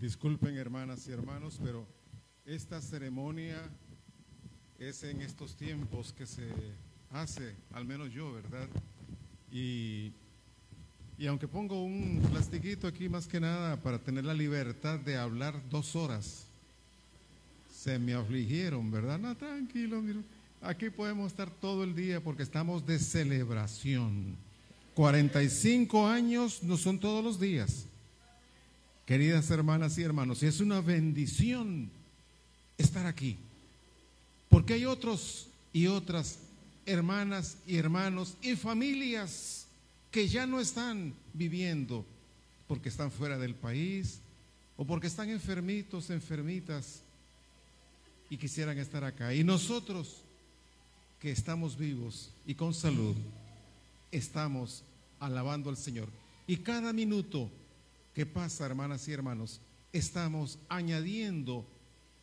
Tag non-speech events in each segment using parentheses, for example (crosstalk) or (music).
Disculpen hermanas y hermanos, pero esta ceremonia es en estos tiempos que se hace, al menos yo, ¿verdad? Y, y aunque pongo un plastiquito aquí más que nada para tener la libertad de hablar dos horas, se me afligieron, ¿verdad? No, tranquilo, mira. Aquí podemos estar todo el día porque estamos de celebración. 45 años no son todos los días. Queridas hermanas y hermanos, es una bendición estar aquí. Porque hay otros y otras hermanas y hermanos y familias que ya no están viviendo porque están fuera del país o porque están enfermitos, enfermitas y quisieran estar acá. Y nosotros que estamos vivos y con salud, estamos alabando al Señor. Y cada minuto que pasa, hermanas y hermanos, estamos añadiendo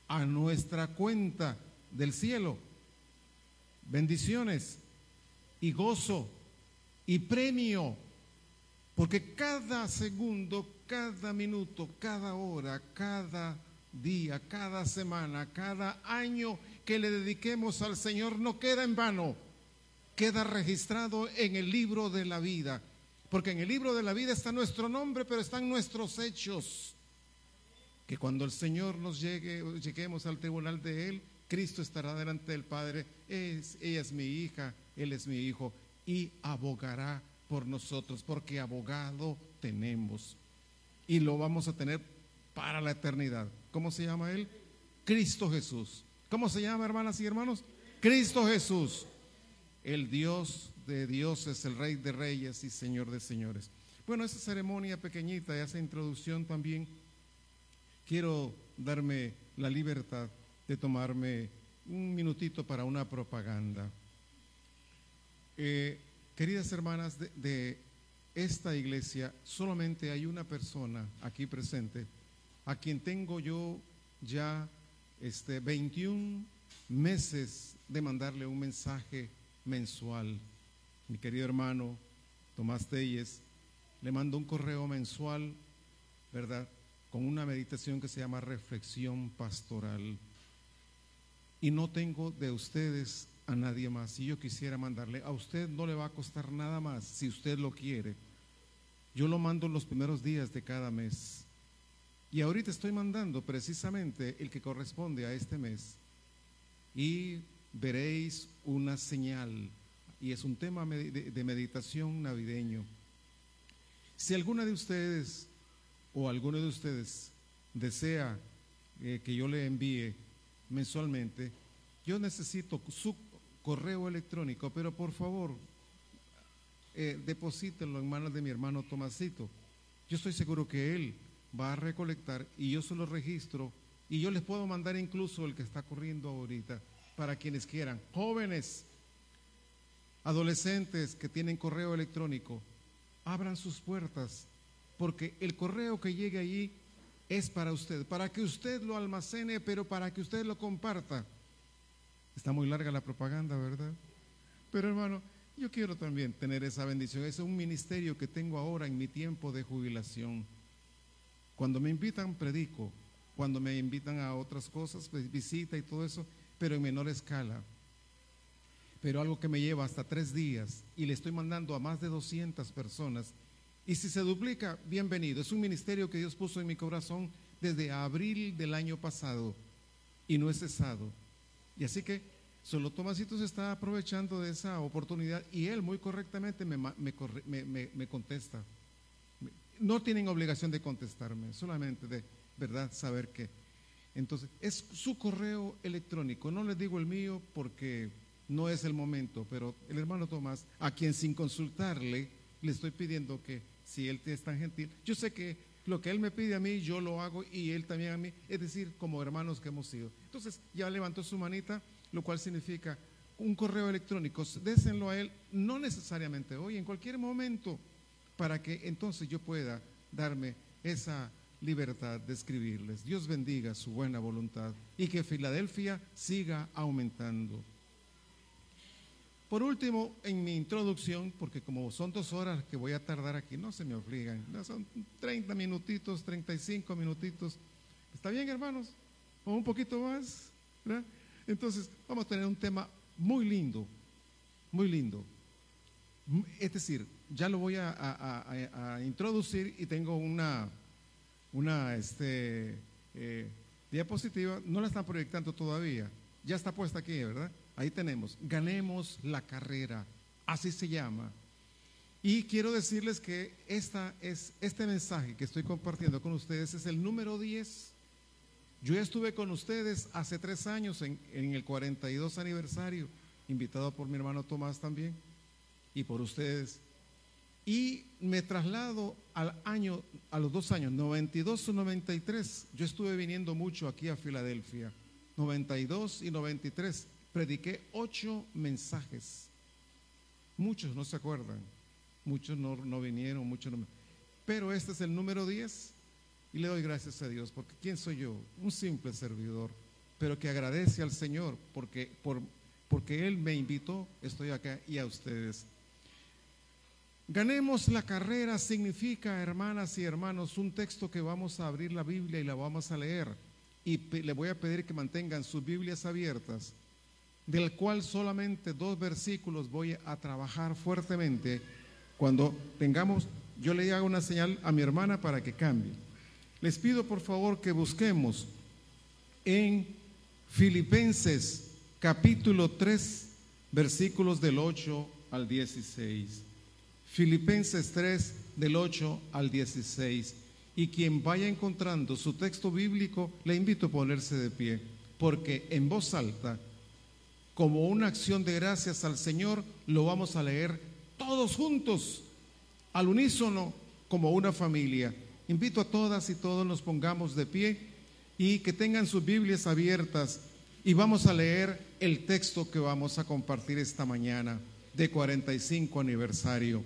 a nuestra cuenta del cielo bendiciones y gozo y premio, porque cada segundo, cada minuto, cada hora, cada día, cada semana, cada año que le dediquemos al Señor no queda en vano, queda registrado en el libro de la vida. Porque en el libro de la vida está nuestro nombre, pero están nuestros hechos. Que cuando el Señor nos llegue, lleguemos al tribunal de Él, Cristo estará delante del Padre. Es, ella es mi hija, Él es mi hijo. Y abogará por nosotros, porque abogado tenemos. Y lo vamos a tener para la eternidad. ¿Cómo se llama Él? Cristo Jesús. ¿Cómo se llama, hermanas y hermanos? Cristo Jesús. El Dios de dioses, el Rey de Reyes y Señor de Señores. Bueno, esa ceremonia pequeñita, esa introducción también, quiero darme la libertad de tomarme un minutito para una propaganda. Eh, queridas hermanas de, de esta iglesia, solamente hay una persona aquí presente a quien tengo yo ya este, 21 meses de mandarle un mensaje mensual mi querido hermano Tomás Telles, le mando un correo mensual, ¿verdad? Con una meditación que se llama reflexión pastoral. Y no tengo de ustedes a nadie más. Si yo quisiera mandarle, a usted no le va a costar nada más si usted lo quiere. Yo lo mando los primeros días de cada mes. Y ahorita estoy mandando precisamente el que corresponde a este mes. Y veréis una señal y es un tema de meditación navideño. Si alguna de ustedes o alguno de ustedes desea eh, que yo le envíe mensualmente, yo necesito su correo electrónico, pero por favor, eh, deposítenlo en manos de mi hermano Tomasito. Yo estoy seguro que él va a recolectar y yo se lo registro y yo les puedo mandar incluso el que está corriendo ahorita para quienes quieran. Jóvenes, adolescentes que tienen correo electrónico, abran sus puertas, porque el correo que llegue allí es para usted, para que usted lo almacene, pero para que usted lo comparta. Está muy larga la propaganda, ¿verdad? Pero hermano, yo quiero también tener esa bendición. Es un ministerio que tengo ahora en mi tiempo de jubilación. Cuando me invitan, predico. Cuando me invitan a otras cosas, pues, visita y todo eso, pero en menor escala pero algo que me lleva hasta tres días y le estoy mandando a más de 200 personas. Y si se duplica, bienvenido. Es un ministerio que Dios puso en mi corazón desde abril del año pasado y no he cesado. Y así que solo Tomasito se está aprovechando de esa oportunidad y él muy correctamente me, me, me contesta. No tienen obligación de contestarme, solamente de verdad saber que. Entonces, es su correo electrónico. No les digo el mío porque no es el momento, pero el hermano Tomás, a quien sin consultarle, le estoy pidiendo que si él es tan gentil, yo sé que lo que él me pide a mí, yo lo hago y él también a mí, es decir, como hermanos que hemos sido. Entonces ya levantó su manita, lo cual significa un correo electrónico, désenlo a él, no necesariamente hoy, en cualquier momento, para que entonces yo pueda darme esa libertad de escribirles. Dios bendiga su buena voluntad y que Filadelfia siga aumentando. Por último, en mi introducción, porque como son dos horas que voy a tardar aquí, no se me obligan, son 30 minutitos, 35 minutitos. ¿Está bien, hermanos? ¿O un poquito más? Entonces, vamos a tener un tema muy lindo, muy lindo. Es decir, ya lo voy a, introducir y tengo una, una este, eh, diapositiva, no la están proyectando todavía, ya está puesta aquí, ¿verdad? Ahí tenemos, ganemos la carrera, así se llama. Y quiero decirles que esta es, este mensaje que estoy compartiendo con ustedes es el número 10. Yo estuve con ustedes hace tres años en, en el 42 aniversario, invitado por mi hermano Tomás también y por ustedes. Y me traslado al año, a los dos años, 92 o 93. Yo estuve viniendo mucho aquí a Filadelfia, 92 y 93 prediqué ocho mensajes. Muchos no se acuerdan, muchos no, vinieron, muchos no. Pero este es el número 10 y le doy gracias a Dios, porque ¿quién soy yo? Un simple servidor, pero que agradece al Señor porque, por, porque Él me invitó, estoy acá y a ustedes. Ganemos la carrera significa, hermanas y hermanos, un texto que vamos a abrir la Biblia y la vamos a leer. Y le voy a pedir que mantengan sus Biblias abiertas del cual solamente dos versículos voy a trabajar fuertemente. Cuando tengamos, yo le hago una señal a mi hermana para que cambie. Les pido por favor que busquemos en Filipenses capítulo 3, versículos del 8 al 16. Filipenses 3, del 8 al 16. Y quien vaya encontrando su texto bíblico, le invito a ponerse de pie, porque en voz alta como una acción de gracias al Señor, lo vamos a leer todos juntos, al unísono, como una familia. Invito a todas y todos nos pongamos de pie y que tengan sus Biblias abiertas y vamos a leer el texto que vamos a compartir esta mañana de 45 aniversario.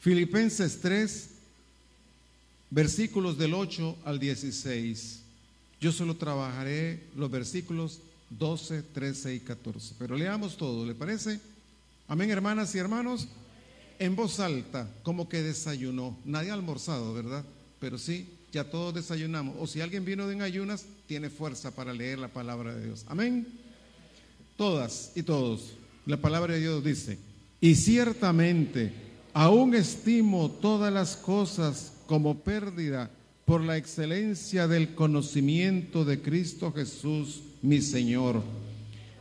Filipenses 3, versículos del 8 al 16. Yo solo trabajaré los versículos 12, 13 y 14. Pero leamos todo, ¿le parece? Amén, hermanas y hermanos. En voz alta, como que desayunó. Nadie ha almorzado, ¿verdad? Pero sí, ya todos desayunamos. O si alguien vino de en ayunas, tiene fuerza para leer la palabra de Dios. Amén. Todas y todos. La palabra de Dios dice, y ciertamente aún estimo todas las cosas como pérdida por la excelencia del conocimiento de Cristo Jesús mi Señor,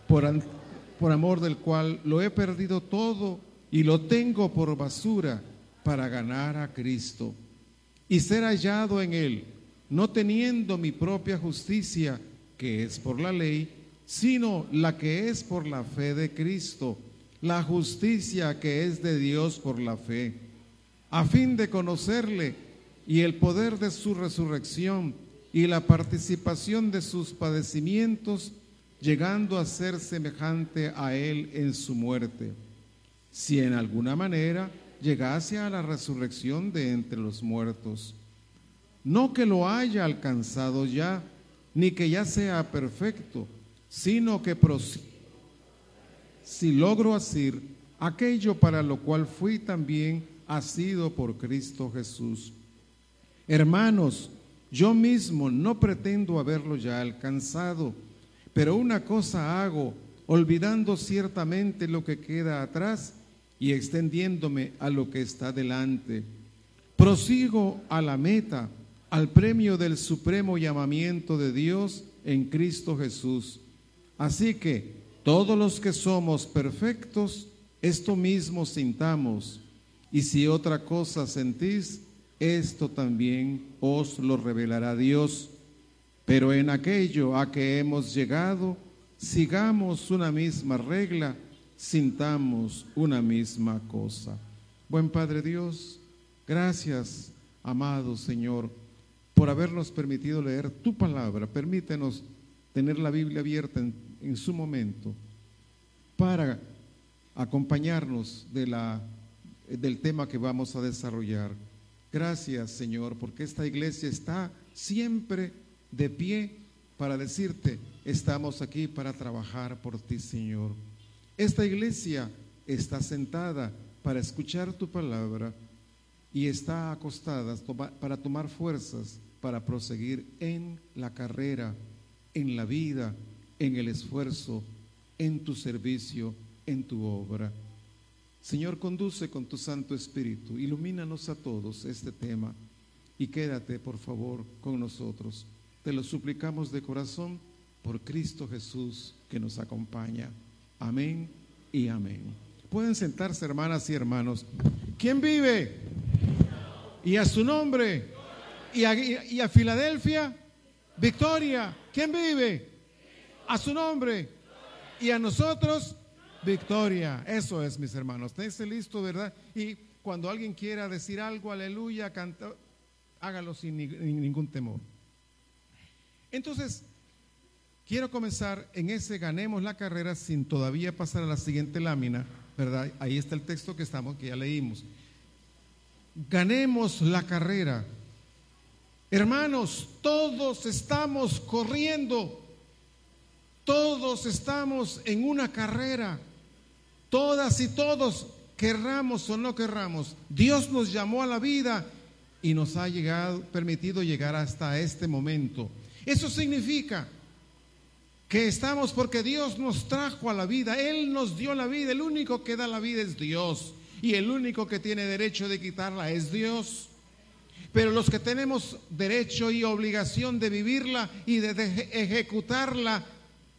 por, amor del cual lo he perdido todo y lo tengo por basura para ganar a Cristo y ser hallado en Él, no teniendo mi propia justicia, que es por la ley, sino la que es por la fe de Cristo, la justicia que es de Dios por la fe, a fin de conocerle y el poder de su resurrección y la participación de sus padecimientos, llegando a ser semejante a Él en su muerte, si en alguna manera llegase a la resurrección de entre los muertos. No que lo haya alcanzado ya, ni que ya sea perfecto, sino que si logro hacer aquello para lo cual fui también asido por Cristo Jesús. Hermanos, yo mismo no pretendo haberlo ya alcanzado, pero una cosa hago, olvidando ciertamente lo que queda atrás y extendiéndome a lo que está delante. Prosigo a la meta, al premio del supremo llamamiento de Dios en Cristo Jesús. Así que todos los que somos perfectos, esto mismo sintamos. Y si otra cosa sentís, esto también os lo revelará Dios. Pero en aquello a que hemos llegado, sigamos una misma regla, sintamos una misma cosa. Buen Padre Dios, gracias, amado Señor, por habernos permitido leer tu palabra. Permítenos tener la Biblia abierta en, su momento para acompañarnos de la, del tema que vamos a desarrollar. Gracias, Señor, porque esta iglesia está siempre de pie para decirte, estamos aquí para trabajar por ti, Señor. Esta iglesia está sentada para escuchar tu palabra y está acostada para tomar fuerzas para proseguir en la carrera, en la vida, en el esfuerzo, en tu servicio, en tu obra. Señor, conduce con tu Santo Espíritu, ilumínanos a todos este tema y quédate, por favor, con nosotros. Te lo suplicamos de corazón por Cristo Jesús que nos acompaña. Amén y amén. Pueden sentarse, hermanas y hermanos. ¿Quién vive? Y a su nombre. Y a, y a Filadelfia, victoria. ¿Quién vive? A su nombre. Y a nosotros, victoria. Eso es, mis hermanos. Tense listo, ¿verdad? Y cuando alguien quiera decir algo, aleluya, canta, hágalo sin ningún temor. Entonces, quiero comenzar en ese ganemos la carrera sin todavía pasar a la siguiente lámina, ¿verdad? Ahí está el texto que estamos, que ya leímos. Ganemos la carrera. Hermanos, todos estamos corriendo. Todos estamos en una carrera. Todas y todos, querramos o no querramos, Dios nos llamó a la vida y nos ha llegado, permitido llegar hasta este momento. Eso significa que estamos porque Dios nos trajo a la vida, Él nos dio la vida, el único que da la vida es Dios y el único que tiene derecho de quitarla es Dios. Pero los que tenemos derecho y obligación de vivirla y de ejecutarla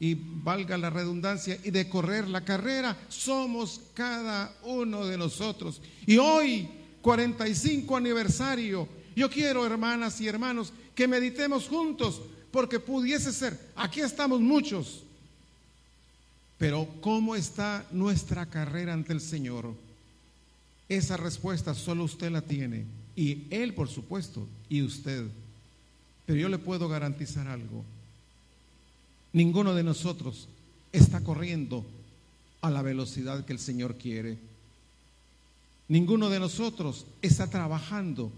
y valga la redundancia, y de correr la carrera, somos cada uno de nosotros. Y hoy, 45 aniversario, yo quiero, hermanas y hermanos, que meditemos juntos, porque pudiese ser, aquí estamos muchos, pero ¿cómo está nuestra carrera ante el Señor? Esa respuesta solo usted la tiene, y Él, por supuesto, y usted. Pero yo le puedo garantizar algo Ninguno de nosotros está corriendo a la velocidad que el Señor quiere. Ninguno de nosotros está trabajando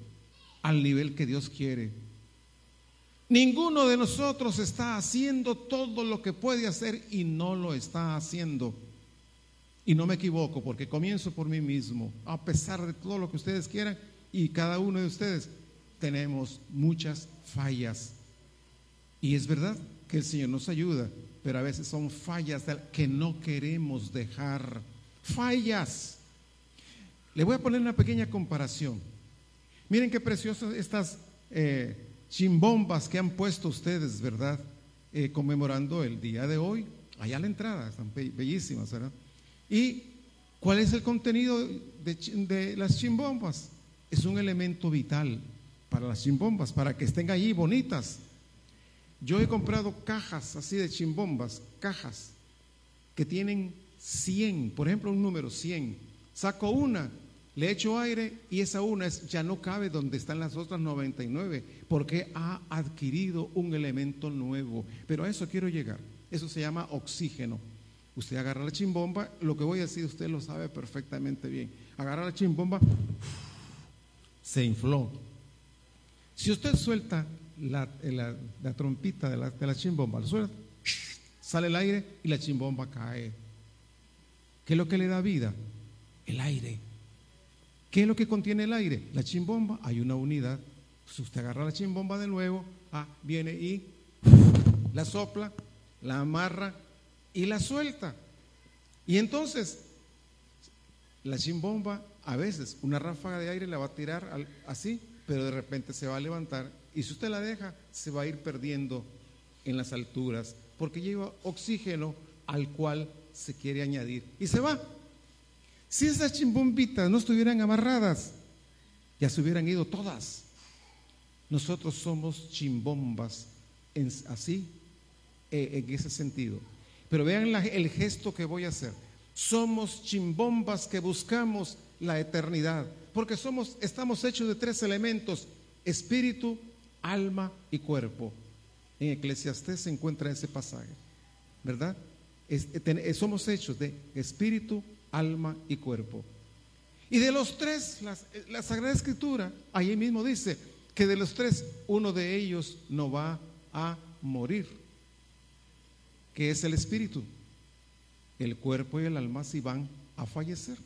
al nivel que Dios quiere. Ninguno de nosotros está haciendo todo lo que puede hacer y no lo está haciendo. Y no me equivoco porque comienzo por mí mismo, a pesar de todo lo que ustedes quieran y cada uno de ustedes tenemos muchas fallas. Y es verdad, que el Señor nos ayuda, pero a veces son fallas que no queremos dejar. Fallas. Le voy a poner una pequeña comparación. Miren qué preciosas estas eh, chimbombas que han puesto ustedes, ¿verdad? Eh, conmemorando el día de hoy. Allá a la entrada, están bellísimas, ¿verdad? ¿Y cuál es el contenido de, de las chimbombas? Es un elemento vital para las chimbombas, para que estén allí bonitas. Yo he comprado cajas así de chimbombas, cajas que tienen 100, por ejemplo, un número 100. Saco una, le echo aire y esa una ya no cabe donde están las otras 99 porque ha adquirido un elemento nuevo. Pero a eso quiero llegar. Eso se llama oxígeno. Usted agarra la chimbomba, lo que voy a decir usted lo sabe perfectamente bien. Agarra la chimbomba, se infló. Si usted suelta la, la, trompita de la, de la chimbomba, sale el aire y la chimbomba cae. ¿Qué es lo que le da vida? El aire. ¿Qué es lo que contiene el aire? La chimbomba, hay una unidad. Si usted agarra la chimbomba de nuevo, ah, viene y la sopla, la amarra y la suelta. Y entonces, la chimbomba, a veces, una ráfaga de aire la va a tirar así, pero de repente se va a levantar y si usted la deja, se va a ir perdiendo en las alturas, porque lleva oxígeno al cual se quiere añadir. Y se va. Si esas chimbombitas no estuvieran amarradas, ya se hubieran ido todas. Nosotros somos chimbombas, en, así, eh, en ese sentido. Pero vean el gesto que voy a hacer. Somos chimbombas que buscamos la eternidad, porque somos, estamos hechos de tres elementos, espíritu, alma y cuerpo. En Eclesiastés se encuentra ese pasaje, ¿verdad? Eh, somos hechos de espíritu, alma y cuerpo. Y de los tres, eh, la Sagrada Escritura, ahí mismo dice que de los tres, uno de ellos no va a morir, que es el espíritu. el cuerpo y el alma sí van a fallecer,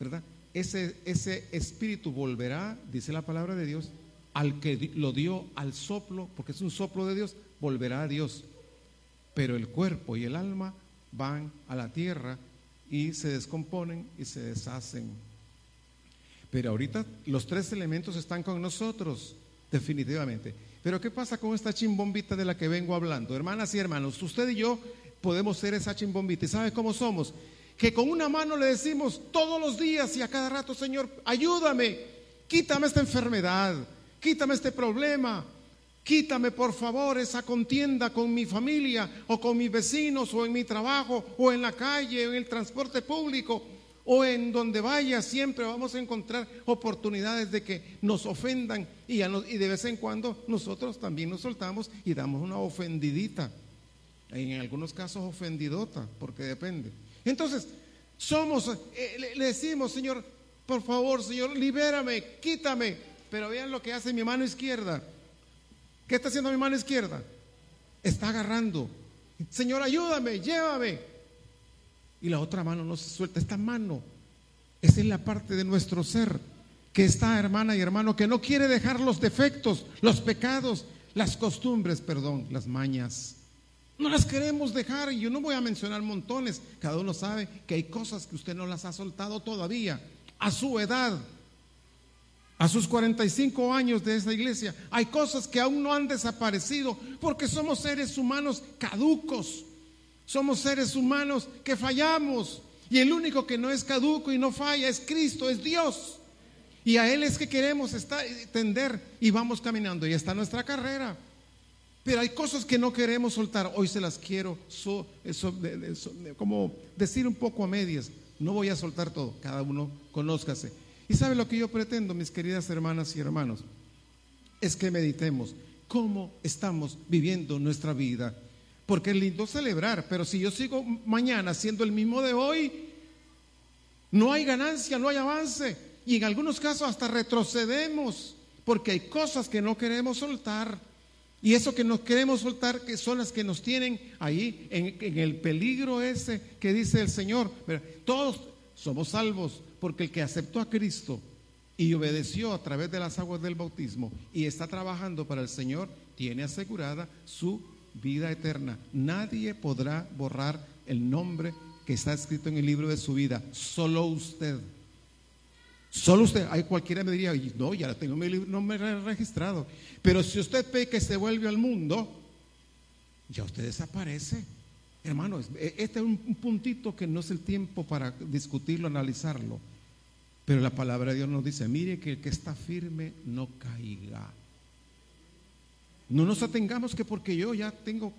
¿verdad? Ese espíritu volverá, dice la palabra de Dios, al que lo dio al soplo, porque es un soplo de Dios, volverá a Dios. Pero el cuerpo y el alma van a la tierra y se descomponen y se deshacen. Pero ahorita los tres elementos están con nosotros, definitivamente. Pero ¿qué pasa con esta chimbombita de la que vengo hablando? Hermanas y hermanos, usted y yo podemos ser esa chimbombita. ¿Y sabe cómo somos? Que con una mano le decimos todos los días y a cada rato, Señor, ayúdame, quítame esta enfermedad, quítame este problema, quítame por favor esa contienda con mi familia o con mis vecinos o en mi trabajo o en la calle o en el transporte público o en donde vaya, siempre vamos a encontrar oportunidades de que nos ofendan y, de vez en cuando nosotros también nos soltamos y damos una ofendidita. En algunos casos ofendidota, porque depende. Entonces, somos, eh, le, decimos, Señor, por favor, Señor, libérame, quítame. Pero vean lo que hace mi mano izquierda. ¿Qué está haciendo mi mano izquierda? Está agarrando. Señor, ayúdame, llévame. Y la otra mano no se suelta. Esta mano, esa es la parte de nuestro ser que está, hermana y hermano, que no quiere dejar los defectos, los pecados, las costumbres, perdón, las mañas. No las queremos dejar y yo no voy a mencionar montones. Cada uno sabe que hay cosas que usted no las ha soltado todavía a su edad. A sus 45 años de esa iglesia, hay cosas que aún no han desaparecido porque somos seres humanos caducos. Somos seres humanos que fallamos. Y el único que no es caduco y no falla es Cristo, es Dios. Y a Él es que queremos estar, tender y vamos caminando. Y está nuestra carrera. Pero hay cosas que no queremos soltar. Hoy se las quiero como decir un poco a medias. No voy a soltar todo. Cada uno conózcase. Y sabe lo que yo pretendo, mis queridas hermanas y hermanos, es que meditemos cómo estamos viviendo nuestra vida porque es lindo celebrar, pero si yo sigo mañana siendo el mismo de hoy, no hay ganancia, no hay avance. Y en algunos casos hasta retrocedemos, porque hay cosas que no queremos soltar. Y eso que no queremos soltar, que son las que nos tienen ahí en, el peligro ese que dice el Señor. todos somos salvos, porque el que aceptó a Cristo y obedeció a través de las aguas del bautismo y está trabajando para el Señor, tiene asegurada su vida eterna. Nadie podrá borrar el nombre que está escrito en el libro de su vida, solo usted. Solo usted, hay cualquiera me diría, no, ya tengo mi nombre registrado. Pero si usted ve que se vuelve al mundo, ya usted desaparece. Hermanos, e, este es un puntito que no es el tiempo para discutirlo, analizarlo. Pero la palabra de Dios nos dice, mire que el que está firme no caiga. No nos atengamos que porque yo ya tengo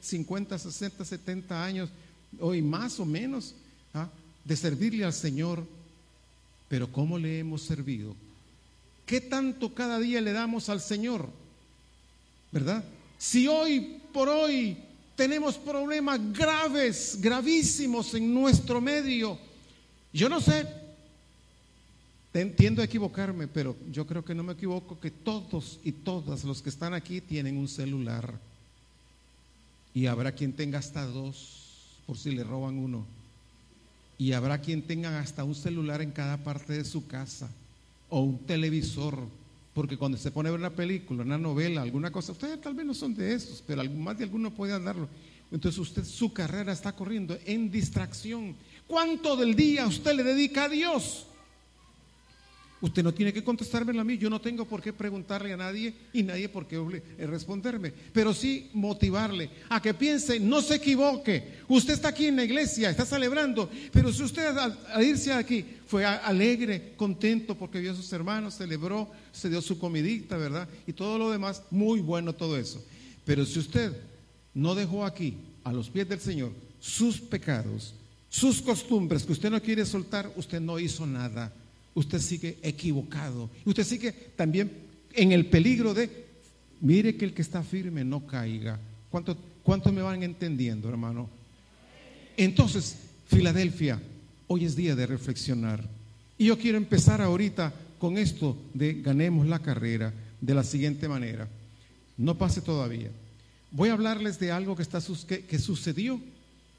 50, 60, 70 años, hoy más o menos, ¿ah? de servirle al Señor, pero ¿cómo le hemos servido? ¿Qué tanto cada día le damos al Señor? ¿Verdad? Si hoy por hoy tenemos problemas graves, gravísimos en nuestro medio, yo no sé, Tiendo a equivocarme, pero yo creo que no me equivoco que todos y todas los que están aquí tienen un celular. Y habrá quien tenga hasta dos, por si le roban uno. Y habrá quien tenga hasta un celular en cada parte de su casa. O un televisor. Porque cuando se pone a ver una película, una novela, alguna cosa, ustedes tal vez no son de esos, pero más de alguno puede andarlo. Entonces usted su carrera está corriendo en distracción. ¿Cuánto del día usted le dedica a Dios? Usted no tiene que contestármelo a mí, yo no tengo por qué preguntarle a nadie y nadie por qué eh, responderme, pero sí motivarle a que piense, no se equivoque. Usted está aquí en la iglesia, está celebrando, pero si usted al, irse aquí fue alegre, contento porque vio a sus hermanos, celebró, se dio su comidita, ¿verdad? Y todo lo demás, muy bueno todo eso. Pero si usted no dejó aquí, a los pies del Señor, sus pecados, sus costumbres que usted no quiere soltar, usted no hizo nada usted sigue equivocado. Usted sigue también en el peligro de, mire que el que está firme no caiga. ¿Cuánto, cuánto me van entendiendo, hermano? Entonces, Filadelfia, hoy es día de reflexionar. Y yo quiero empezar ahorita con esto de ganemos la carrera de la siguiente manera. No pase todavía. Voy a hablarles de algo que, está, que, que sucedió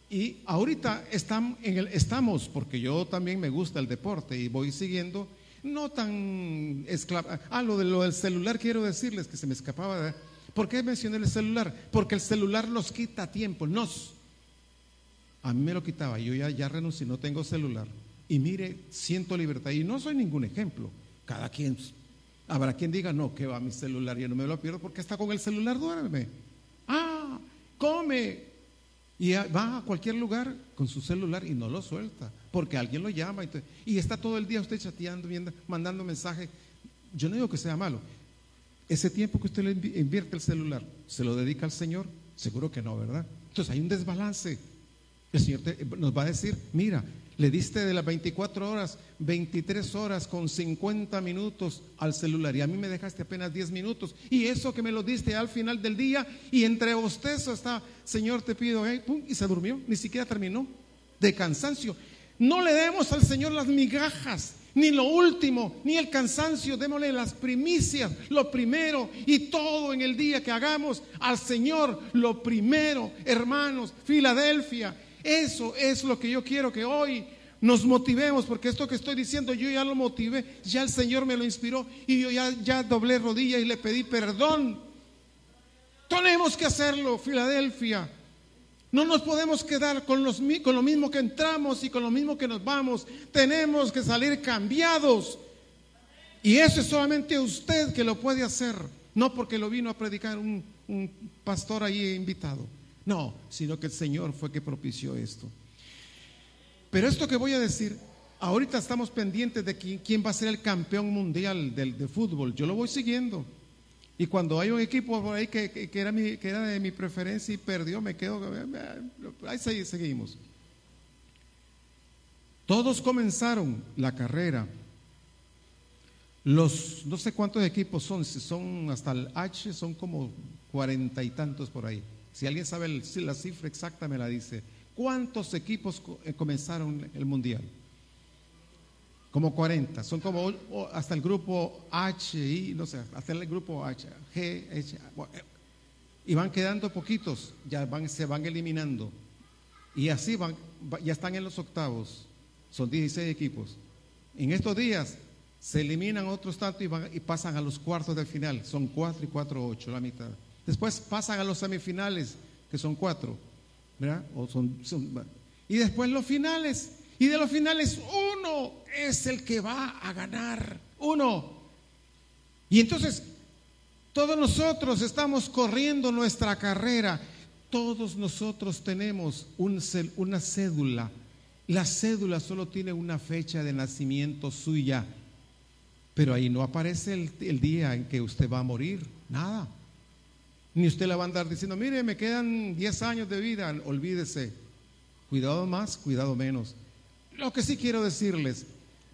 Y ahorita estamos, en el, estamos, porque yo también me gusta el deporte y voy siguiendo, no tan esclava. Ah, lo, de, lo del celular quiero decirles que se me escapaba. De, ¿Por qué mencioné el celular? Porque el celular nos quita tiempo, nos. A mí me lo quitaba, yo ya, ya renuncié, no tengo celular. Y mire, siento libertad. Y no soy ningún ejemplo. Cada quien, habrá quien diga, no, que va mi celular, yo no me lo pierdo porque está con el celular, duerme. Ah, come, y va a cualquier lugar con su celular y no lo suelta, porque alguien lo llama y, está todo el día usted chateando, viendo, mandando mensajes. Yo no digo que sea malo. Ese tiempo que usted le invierte el celular, ¿se lo dedica al Señor? Seguro que no, ¿verdad? Entonces hay un desbalance. El Señor nos va a decir, mira, le diste de las 24 horas, 23 horas con 50 minutos al celular y a mí me dejaste apenas 10 minutos. Y eso que me lo diste al final del día y entre ustedes está, Señor, te pido, y se durmió, ni siquiera terminó de cansancio. No le demos al Señor las migajas, ni lo último, ni el cansancio, démosle las primicias, lo primero y todo en el día que hagamos al Señor, lo primero, hermanos, Filadelfia, eso es lo que yo quiero que hoy nos motivemos, porque esto que estoy diciendo yo ya lo motivé, ya el Señor me lo inspiró y yo ya, doblé rodillas y le pedí perdón. Tenemos que hacerlo, Filadelfia. No nos podemos quedar con, los, con lo mismo que entramos y con lo mismo que nos vamos. Tenemos que salir cambiados. Y eso es solamente usted que lo puede hacer, no porque lo vino a predicar un, un pastor ahí invitado. No, sino que el Señor fue que propició esto. Pero esto que voy a decir, ahorita estamos pendientes de quién, va a ser el campeón mundial del, de fútbol. Yo lo voy siguiendo. Y cuando hay un equipo por ahí que, era, que era de mi preferencia y perdió, me quedo, ahí seguimos. Todos comenzaron la carrera. Los, no sé cuántos equipos son, si son hasta el H, son como cuarenta y tantos por ahí. Si alguien sabe la cifra exacta, me la dice. ¿Cuántos equipos eh, comenzaron el mundial? Como 40. Son como hasta el grupo H, I, no sé, hasta el grupo H, G, H. Eh, y van quedando poquitos, ya van, se van eliminando. Y así van, ya están en los octavos. Son 16 equipos. En estos días se eliminan otros tantos y, y pasan a los cuartos de final. Son 4 y 4, 8, la mitad. Después pasan a los semifinales, que son cuatro, ¿verdad? O son, y después los finales. Y de los finales uno es el que va a ganar. Uno. Y entonces todos nosotros estamos corriendo nuestra carrera. Todos nosotros tenemos una cédula. La cédula solo tiene una fecha de nacimiento suya. Pero ahí no aparece el, el día en que usted va a morir. Nada. Ni usted le va a andar diciendo, mire, me quedan 10 años de vida, olvídese. Cuidado más, cuidado menos. Lo que sí quiero decirles,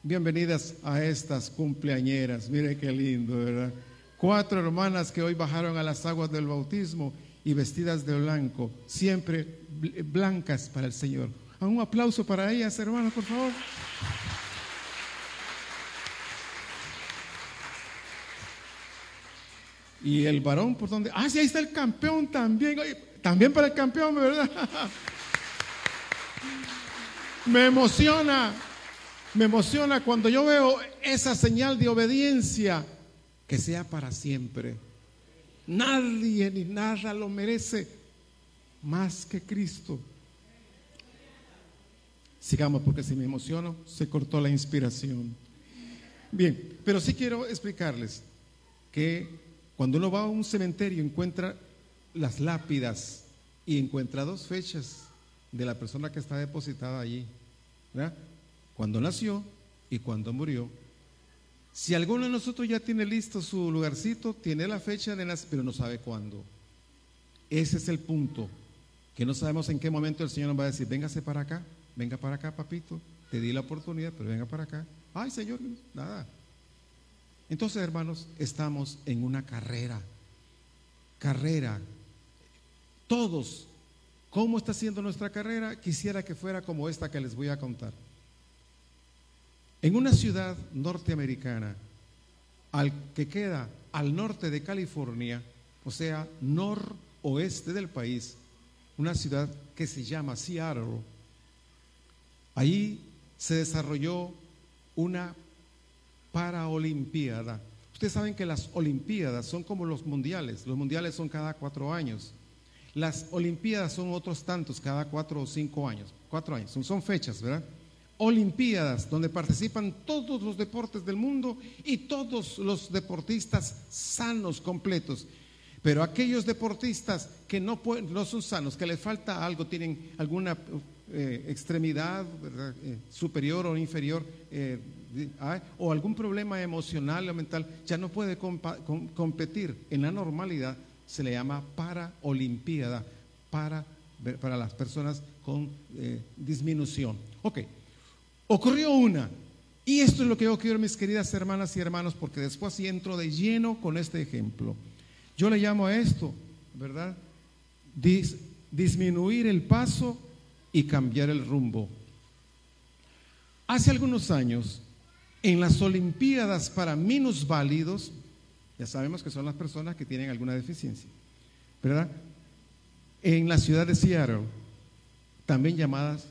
bienvenidas a estas cumpleañeras, mire qué lindo, ¿verdad? Cuatro hermanas que hoy bajaron a las aguas del bautismo y vestidas de blanco, siempre blancas para el Señor. Un aplauso para ellas, hermanos, por favor. Y el varón, ¿por dónde? Ah, sí, ahí está el campeón también. también para el campeón, ¿verdad? (laughs) me emociona, me emociona cuando yo veo esa señal de obediencia que sea para siempre. Nadie ni nada lo merece más que Cristo. Sigamos porque si me emociono se cortó la inspiración. Bien, pero sí quiero explicarles que cuando uno va a un cementerio encuentra las lápidas y encuentra dos fechas de la persona que está depositada allí. ¿verdad? Cuando nació y cuando murió. Si alguno de nosotros ya tiene listo su lugarcito, tiene la fecha de nacimiento, pero no sabe cuándo. Ese es el punto, que no sabemos en qué momento el Señor nos va a decir, véngase para acá, venga para acá, papito, te di la oportunidad, pero venga para acá. Ay, Señor, nada, entonces, hermanos, estamos en una carrera. Carrera. Todos. ¿Cómo está siendo nuestra carrera? Quisiera que fuera como esta que les voy a contar. En una ciudad norteamericana, al que queda al norte de California, o sea, noroeste del país, una ciudad que se llama Seattle. Ahí se desarrolló una paraolimpiada. Ustedes saben que las olimpiadas son como los mundiales. Los mundiales son cada cuatro años. Las olimpiadas son otros tantos, cada cuatro o cinco años. Cuatro años, son, fechas, ¿verdad? Olimpiadas, donde participan todos los deportes del mundo y todos los deportistas sanos, completos. Pero aquellos deportistas que no, no son sanos, que les falta algo, tienen alguna eh, extremidad eh, superior o inferior, eh, o algún problema emocional o mental, ya no puede competir en la normalidad, se le llama paraolimpiada para, para las personas con disminución. Ok, ocurrió una, y esto es lo que yo quiero, mis queridas hermanas y hermanos, porque después sí entro de lleno con este ejemplo. Yo le llamo a esto, ¿verdad? disminuir el paso y cambiar el rumbo. Hace algunos años, en las Olimpiadas para minusválidos, ya sabemos que son las personas que tienen alguna deficiencia, ¿verdad? En la ciudad de Seattle, también llamadas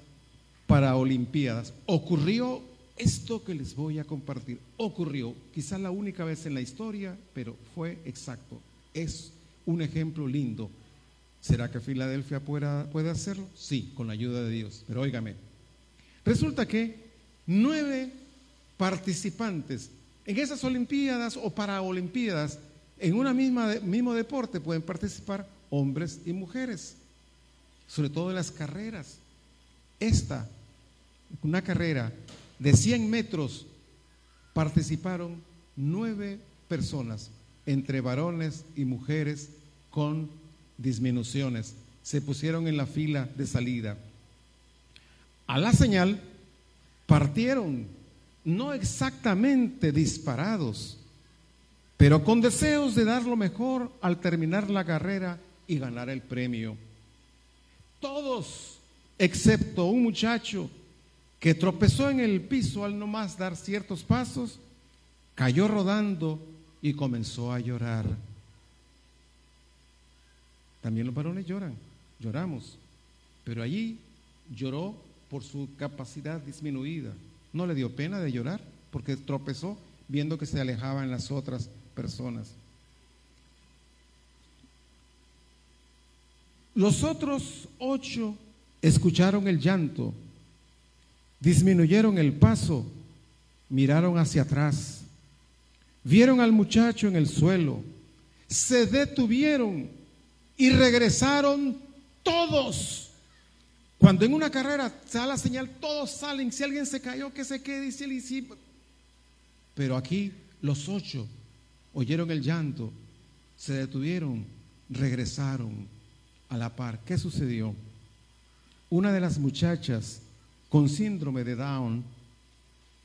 para Olimpiadas, ocurrió esto que les voy a compartir. Ocurrió, quizás la única vez en la historia, pero fue exacto es un ejemplo lindo. ¿Será que Filadelfia puede hacerlo? Sí, con la ayuda de Dios. Pero óigame, resulta que nueve participantes en esas Olimpiadas o Paraolimpiadas, en un mismo deporte pueden participar hombres y mujeres, sobre todo en las carreras. Esta, una carrera de 100 metros, participaron nueve personas entre varones y mujeres con disminuciones. Se pusieron en la fila de salida. A la señal partieron, no exactamente disparados, pero con deseos de dar lo mejor al terminar la carrera y ganar el premio. Todos, excepto un muchacho que tropezó en el piso al no más dar ciertos pasos, cayó rodando y comenzó a llorar. También los varones lloran, lloramos, pero allí lloró por su capacidad disminuida. No le dio pena de llorar porque tropezó viendo que se alejaban las otras personas. Los otros ocho escucharon el llanto, disminuyeron el paso, miraron hacia atrás Vieron al muchacho en el suelo, se detuvieron y regresaron todos. Cuando en una carrera se da la señal, todos salen. Si alguien se cayó, que se quede. Dice y sí. Pero aquí los ocho oyeron el llanto, se detuvieron, regresaron a la par. ¿Qué sucedió? Una de las muchachas con síndrome de Down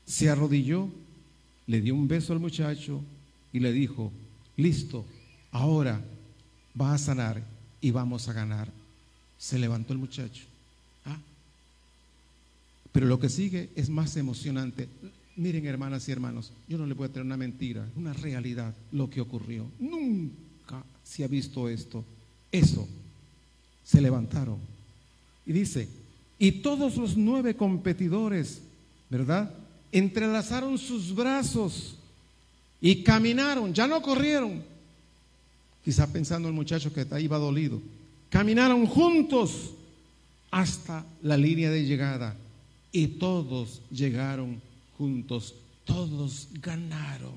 se arrodilló le dio un beso al muchacho y le dijo, listo, ahora va a sanar y vamos a ganar. Se levantó el muchacho. Pero lo que sigue es más emocionante. Miren, hermanas y hermanos, yo no le voy a traer una mentira, una realidad, lo que ocurrió. Nunca se ha visto esto. Eso, se levantaron. Y dice, y todos los nueve competidores, ¿verdad? entrelazaron sus brazos y caminaron, ya no corrieron, quizá pensando el muchacho que iba dolido, caminaron juntos hasta la línea de llegada y todos llegaron juntos, todos ganaron.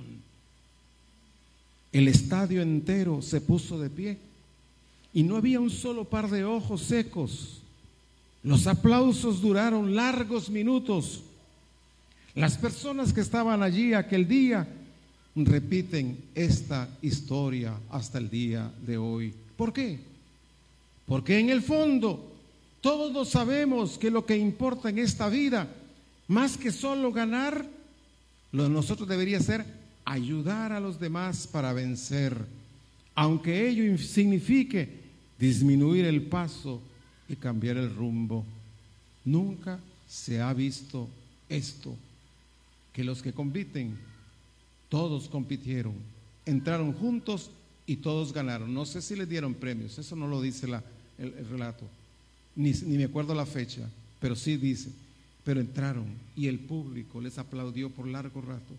El estadio entero se puso de pie y no había un solo par de ojos secos. Los aplausos duraron largos minutos las personas que estaban allí aquel día repiten esta historia hasta el día de hoy. ¿Por qué? Porque en el fondo todos sabemos que lo que importa en esta vida, más que solo ganar, lo de nosotros debería ser ayudar a los demás para vencer, aunque ello signifique disminuir el paso y cambiar el rumbo. Nunca se ha visto esto que los que compiten, todos compitieron, entraron juntos y todos ganaron. No sé si les dieron premios, eso no lo dice la, el, relato, ni, ni me acuerdo la fecha, pero sí dice, pero entraron y el público les aplaudió por largo rato.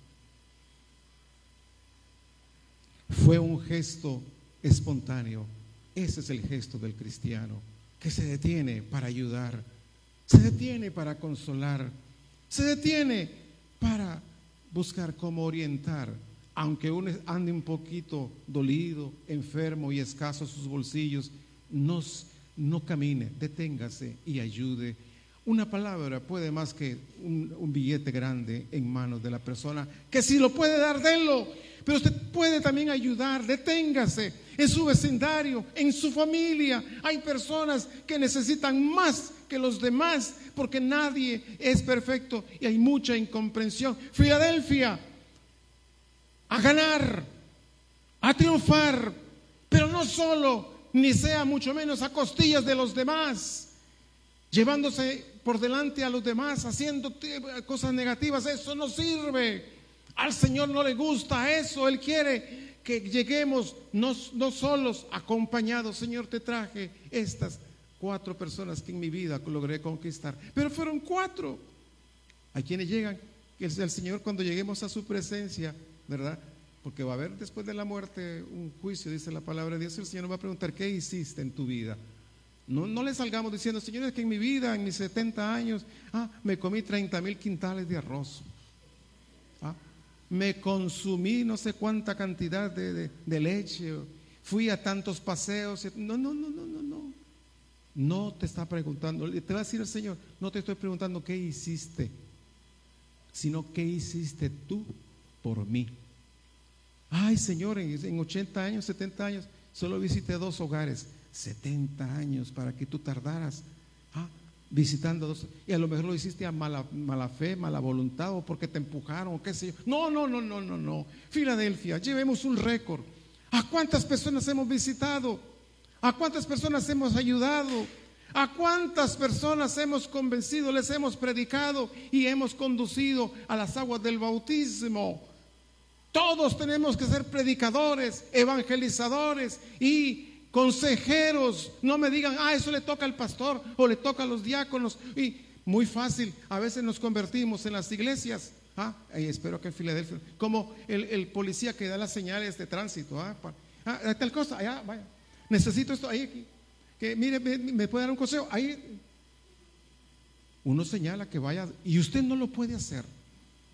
Fue un gesto espontáneo. Ese es el gesto del cristiano, que se detiene para ayudar, se detiene para consolar, se detiene para buscar cómo orientar, aunque uno ande un poquito dolido, enfermo y escaso sus bolsillos, no, no camine, deténgase y ayude. Una palabra puede más que un, billete grande en manos de la persona, que si lo puede dar, denlo. Pero usted puede también ayudar, deténgase en su vecindario, en su familia. Hay personas que necesitan más que los demás porque nadie es perfecto y hay mucha incomprensión. Filadelfia, a ganar, a triunfar, pero no solo, ni sea mucho menos a costillas de los demás, llevándose por delante a los demás, haciendo cosas negativas, eso no sirve. Al Señor no le gusta eso, Él quiere que lleguemos no, no solos, acompañados. Señor, te traje estas cuatro personas que en mi vida logré conquistar, pero fueron cuatro. Hay quienes llegan, el, el Señor cuando lleguemos a su presencia, ¿verdad? Porque va a haber después de la muerte un juicio, dice la palabra de Dios, el Señor nos va a preguntar, ¿qué hiciste en tu vida? No, no le salgamos diciendo, Señor, es que en mi vida, en mis 70 años, ah, me comí 30 mil quintales de arroz. Ah, me consumí no sé cuánta cantidad de, de, de leche, fui a tantos paseos. No, no, no, no, no, no. No te está preguntando, te va a decir el Señor, no te estoy preguntando qué hiciste, sino qué hiciste tú por mí. Ay, Señor, en 80 años, 70 años, solo visité dos hogares. 70 años para que tú tardaras ah, visitando dos. Y a lo mejor lo hiciste a mala, mala fe, mala voluntad o porque te empujaron o qué sé yo. No, no, no, no, no, no. Filadelfia, llevemos un récord. ¿A cuántas personas hemos visitado? ¿A cuántas personas hemos ayudado? ¿A cuántas personas hemos convencido, les hemos predicado y hemos conducido a las aguas del bautismo? Todos tenemos que ser predicadores, evangelizadores y consejeros. No me digan, ah, eso le toca al pastor o le toca a los diáconos. Y muy fácil, a veces nos convertimos en las iglesias. Ah, y espero que en Filadelfia, como el, policía que da las señales de tránsito. Ah, ah tal cosa, allá, vaya. Necesito esto ahí, aquí. Que mire, me, me puede dar un consejo. Ahí uno señala que vaya y usted no lo puede hacer.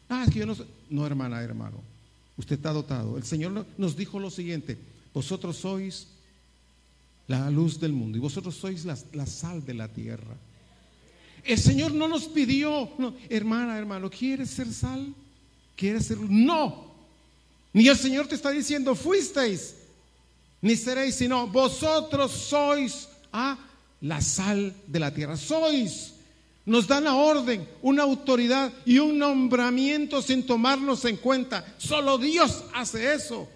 Ah, es que yo no sé. No, hermana, hermano. Usted está dotado. El Señor nos dijo lo siguiente: Vosotros sois la luz del mundo y vosotros sois la, sal de la tierra. El Señor no nos pidió, hermana, hermano, ¿quieres ser sal? ¿Quieres ser? No. Ni el Señor te está diciendo, fuisteis, ni seréis, sino vosotros sois a la sal de la tierra. Sois. Nos dan la orden, una autoridad y un nombramiento sin tomarnos en cuenta. Solo Dios hace eso.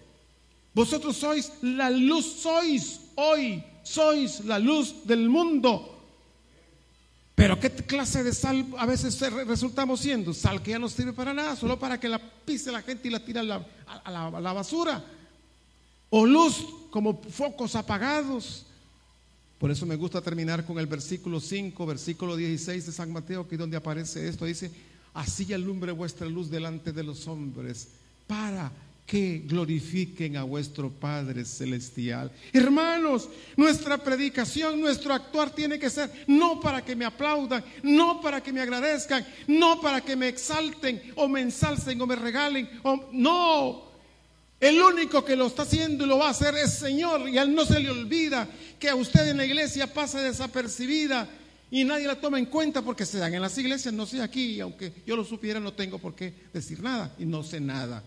Vosotros sois la luz, sois hoy, sois la luz del mundo. Pero ¿qué clase de sal a veces resultamos siendo? Sal que ya no sirve para nada, solo para que la pise la gente y la tira a la, basura. O luz como focos apagados. Por eso me gusta terminar con el versículo 5, versículo 16 de San Mateo, que es donde aparece esto. Dice, así alumbre vuestra luz delante de los hombres, para que glorifiquen a vuestro Padre Celestial. Hermanos, nuestra predicación, nuestro actuar tiene que ser no para que me aplaudan, no para que me agradezcan, no para que me exalten o me ensalcen o me regalen, no. El único que lo está haciendo y lo va a hacer es Señor y a él no se le olvida que a usted en la iglesia pasa desapercibida y nadie la toma en cuenta porque se dan en las iglesias, no sé aquí, y aunque yo lo supiera no tengo por qué decir nada y no sé nada.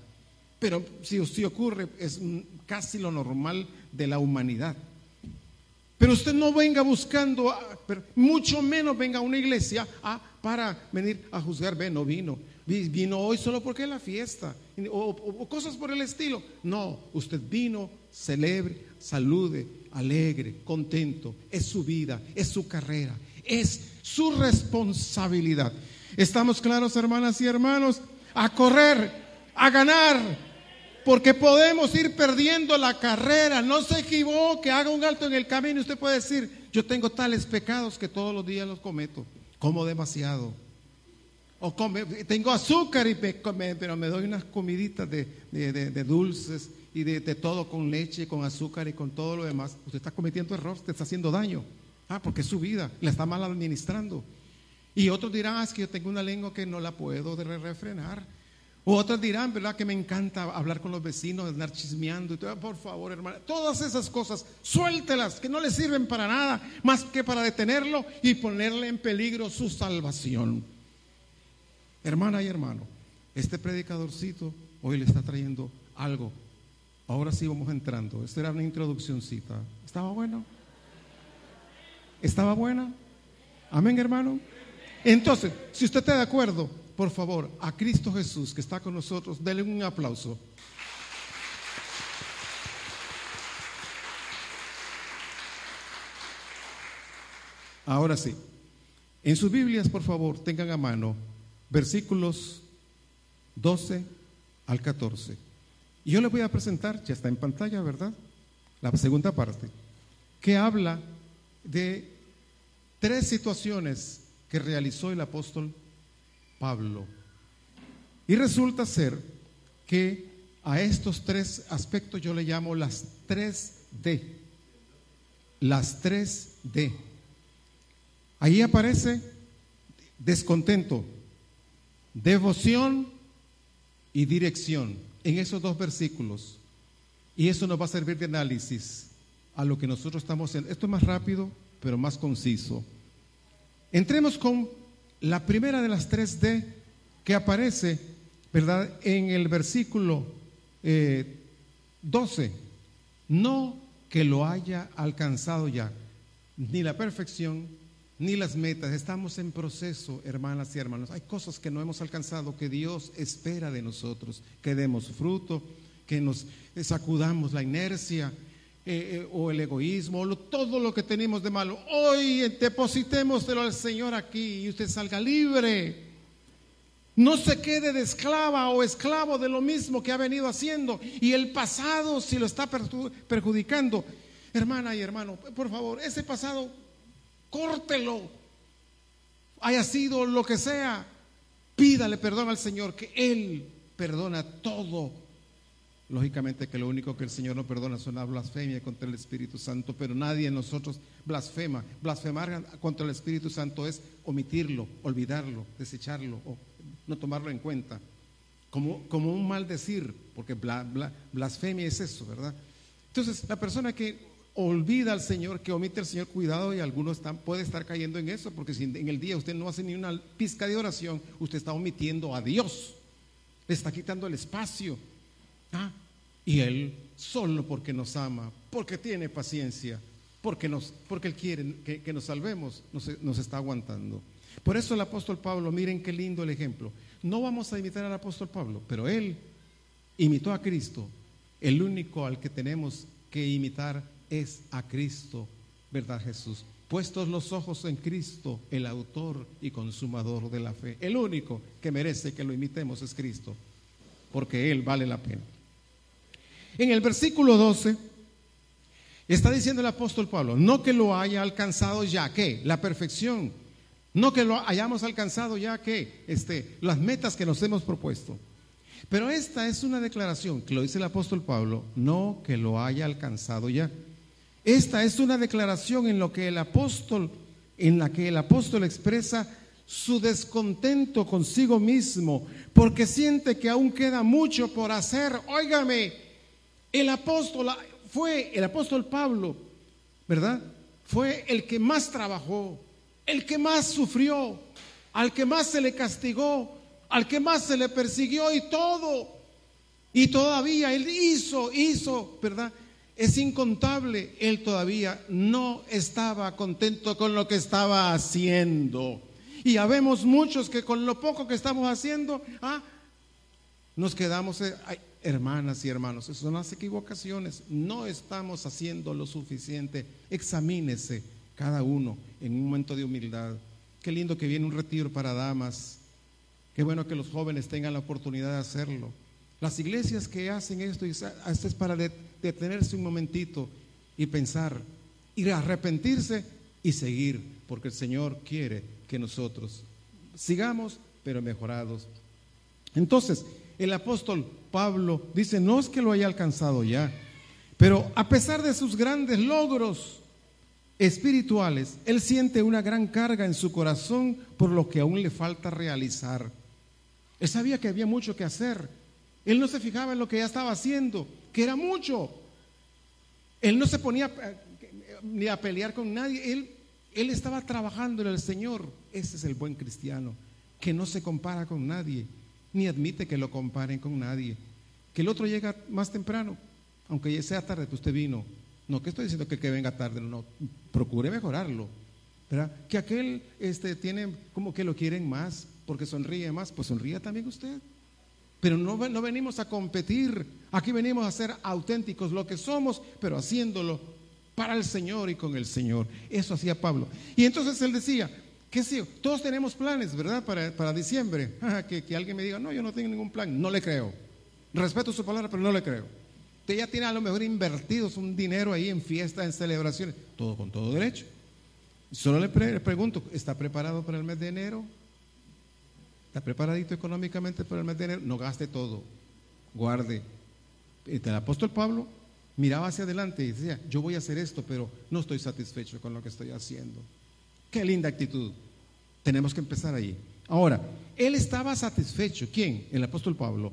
Pero si, si ocurre, es casi lo normal de la humanidad. Pero usted no venga buscando, mucho menos venga a una iglesia a, para venir a juzgar, ve, no vino. Vino hoy solo porque es la fiesta, o, o, cosas por el estilo. No, usted vino, celebre, salude, alegre, contento. Es su vida, es su carrera, es su responsabilidad. ¿Estamos claros, hermanas y hermanos? A correr, a ganar, porque podemos ir perdiendo la carrera. No se equivoque, haga un alto en el camino. Usted puede decir, yo tengo tales pecados que todos los días los cometo. Como demasiado. O come, tengo azúcar y me, pero me doy unas comiditas de, dulces y de, todo con leche, con azúcar y con todo lo demás. Usted está cometiendo error, te está haciendo daño. Ah, porque es su vida, la está mal administrando. Y otros dirán, ah, es que yo tengo una lengua que no la puedo refrenar. O otros dirán, ¿verdad? Que me encanta hablar con los vecinos, andar chismeando. Y todo. Por favor, hermana, todas esas cosas, suéltelas, que no le sirven para nada, más que para detenerlo y ponerle en peligro su salvación. Hermana y hermano, este predicadorcito hoy le está trayendo algo. Ahora sí vamos entrando. Esta era una introduccióncita. ¿Estaba bueno? ¿Estaba buena? Amén, hermano. Entonces, si usted está de acuerdo, por favor, a Cristo Jesús que está con nosotros, denle un aplauso. Ahora sí, en sus Biblias, por favor, tengan a mano versículos 12 al 14. Y yo les voy a presentar, ya está en pantalla, ¿verdad? La segunda parte, que habla de tres situaciones que realizó el apóstol Pablo. Y resulta ser que a estos tres aspectos yo le llamo las tres D. Las tres D. Ahí aparece descontento, devoción y dirección en esos dos versículos. Y eso nos va a servir de análisis a lo que nosotros estamos haciendo. Esto es más rápido, pero más conciso. Entremos con la primera de las tres D que aparece, ¿verdad? En el versículo 12. Eh, no que lo haya alcanzado ya, ni la perfección, ni las metas. Estamos en proceso, hermanas y hermanos. Hay cosas que no hemos alcanzado que Dios espera de nosotros, que demos fruto, que nos sacudamos la inercia, eh, eh, o el egoísmo, o todo lo que tenemos de malo. Hoy depositémoselo al Señor aquí y usted salga libre. No se quede de esclava o esclavo de lo mismo que ha venido haciendo y el pasado si lo está perjudicando. Hermana y hermano, por favor, ese pasado, córtelo. Haya sido lo que sea, pídale perdón al Señor, que Él perdona todo Lógicamente que lo único que el Señor no perdona es una blasfemia contra el Espíritu Santo, pero nadie en nosotros blasfema. Blasfemar contra el Espíritu Santo es omitirlo, olvidarlo, desecharlo o no tomarlo en cuenta. Como, como un maldecir, porque blasfemia es eso, ¿verdad? Entonces, la persona que olvida al Señor, que omite al Señor, cuidado, y algunos están, puede estar cayendo en eso, porque si en el día usted no hace ni una pizca de oración, usted está omitiendo a Dios, le está quitando el espacio. ¿Ah? Y Él, solo porque nos ama, porque tiene paciencia, porque, nos, porque Él quiere que, nos salvemos, nos, nos está aguantando. Por eso el apóstol Pablo, miren qué lindo el ejemplo. No vamos a imitar al apóstol Pablo, pero Él imitó a Cristo. El único al que tenemos que imitar es a Cristo, ¿verdad Jesús? Puestos los ojos en Cristo, el autor y consumador de la fe. El único que merece que lo imitemos es Cristo, porque Él vale la pena. En el versículo 12 está diciendo el apóstol Pablo, no que lo haya alcanzado ya, ¿qué? La perfección. No que lo hayamos alcanzado ya, ¿qué? Este, las metas que nos hemos propuesto. Pero esta es una declaración que lo dice el apóstol Pablo, no que lo haya alcanzado ya. Esta es una declaración en lo que el apóstol en la que el apóstol expresa su descontento consigo mismo, porque siente que aún queda mucho por hacer. Óigame, el apóstol fue el apóstol Pablo, ¿verdad? Fue el que más trabajó, el que más sufrió, al que más se le castigó, al que más se le persiguió y todo. Y todavía él hizo, hizo, ¿verdad? Es incontable. Él todavía no estaba contento con lo que estaba haciendo. Y habemos muchos que con lo poco que estamos haciendo, ah, nos quedamos, eh, hermanas y hermanos, esas son las equivocaciones. No estamos haciendo lo suficiente. Examínese cada uno en un momento de humildad. Qué lindo que viene un retiro para damas. Qué bueno que los jóvenes tengan la oportunidad de hacerlo. Las iglesias que hacen esto, esto es para detenerse un momentito y pensar y arrepentirse y seguir, porque el Señor quiere que nosotros sigamos, pero mejorados. Entonces, el apóstol Pablo dice, no es que lo haya alcanzado ya, pero a pesar de sus grandes logros espirituales, él siente una gran carga en su corazón por lo que aún le falta realizar. Él sabía que había mucho que hacer. Él no se fijaba en lo que ya estaba haciendo, que era mucho. Él no se ponía ni a pelear con nadie. Él, él estaba trabajando en el Señor. Ese es el buen cristiano, que no se compara con nadie, ni admite que lo comparen con nadie. Que el otro llega más temprano, aunque ya sea tarde que usted vino. No que estoy diciendo que, que venga tarde, no, procure mejorarlo. ¿verdad? Que aquel este, tiene como que lo quieren más porque sonríe más, pues sonríe también usted. Pero no, no venimos a competir, aquí venimos a ser auténticos, lo que somos, pero haciéndolo para el Señor y con el Señor. Eso hacía Pablo. Y entonces él decía, que sí, todos tenemos planes, ¿verdad? Para, para diciembre. (laughs) que, que alguien me diga, no, yo no tengo ningún plan, no le creo. Respeto su palabra, pero no le creo. Usted ya tiene a lo mejor invertidos un dinero ahí en fiestas, en celebraciones, todo con todo derecho. Solo le, pregunto, ¿está preparado para el mes de enero? ¿Está preparadito económicamente para el mes de enero? No gaste todo, guarde. El apóstol Pablo miraba hacia adelante y decía, yo voy a hacer esto, pero no estoy satisfecho con lo que estoy haciendo. Qué linda actitud. Tenemos que empezar ahí. Ahora, él estaba satisfecho. ¿Quién? El apóstol Pablo.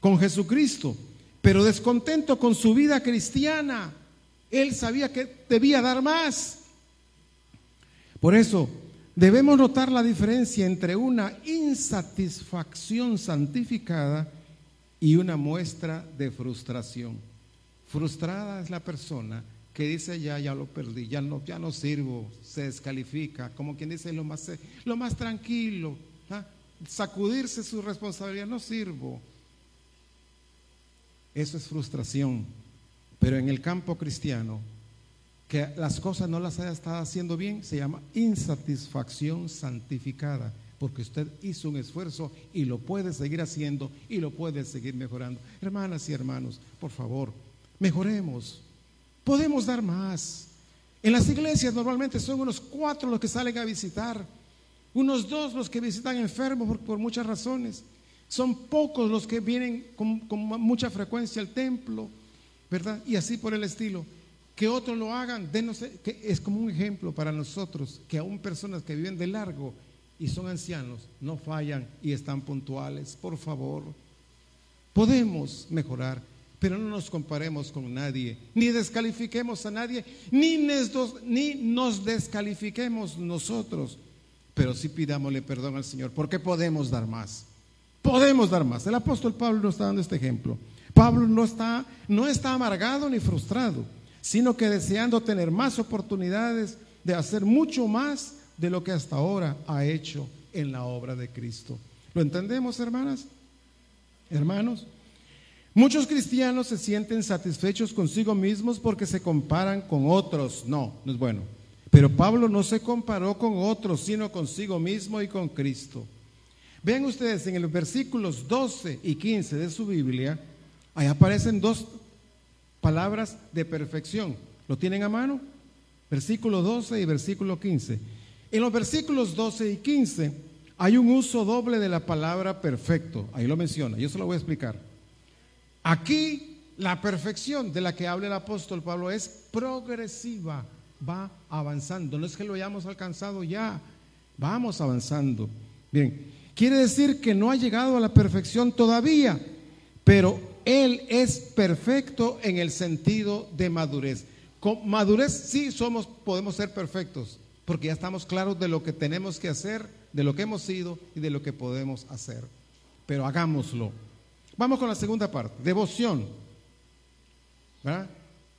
Con Jesucristo pero descontento con su vida cristiana. Él sabía que debía dar más. Por eso debemos notar la diferencia entre una insatisfacción santificada y una muestra de frustración. Frustrada es la persona que dice ya, ya lo perdí, ya no, ya no sirvo, se descalifica, como quien dice lo más, lo más tranquilo, ¿ah? sacudirse su responsabilidad, no sirvo, eso es frustración. Pero en el campo cristiano, que las cosas no las haya estado haciendo bien, se llama insatisfacción santificada, porque usted hizo un esfuerzo y lo puede seguir haciendo y lo puede seguir mejorando. Hermanas y hermanos, por favor, mejoremos. Podemos dar más. En las iglesias normalmente son unos cuatro los que salen a visitar, unos dos los que visitan enfermos por, muchas razones. Son pocos los que vienen con, mucha frecuencia al templo, ¿verdad? Y así por el estilo. Que otros lo hagan, denos, que es como un ejemplo para nosotros, que aún personas que viven de largo y son ancianos no fallan y están puntuales. Por favor, podemos mejorar, pero no nos comparemos con nadie, ni descalifiquemos a nadie, ni, ni nos descalifiquemos nosotros, pero sí pidámosle perdón al Señor, porque podemos dar más. Podemos dar más. El apóstol Pablo nos está dando este ejemplo. Pablo no está, no está amargado ni frustrado, sino que deseando tener más oportunidades de hacer mucho más de lo que hasta ahora ha hecho en la obra de Cristo. ¿Lo entendemos, hermanas? Hermanos, muchos cristianos se sienten satisfechos consigo mismos porque se comparan con otros. No, no es bueno. Pero Pablo no se comparó con otros, sino consigo mismo y con Cristo. Vean ustedes en los versículos 12 y 15 de su Biblia, ahí aparecen dos palabras de perfección. ¿Lo tienen a mano? Versículo 12 y versículo 15. En los versículos 12 y 15 hay un uso doble de la palabra perfecto. Ahí lo menciona, yo se lo voy a explicar. Aquí la perfección de la que habla el apóstol Pablo es progresiva, va avanzando. No es que lo hayamos alcanzado ya, vamos avanzando. Bien, Quiere decir que no ha llegado a la perfección todavía, pero Él es perfecto en el sentido de madurez. Con madurez sí somos, podemos ser perfectos, porque ya estamos claros de lo que tenemos que hacer, de lo que hemos sido y de lo que podemos hacer. Pero hagámoslo. Vamos con la segunda parte, devoción.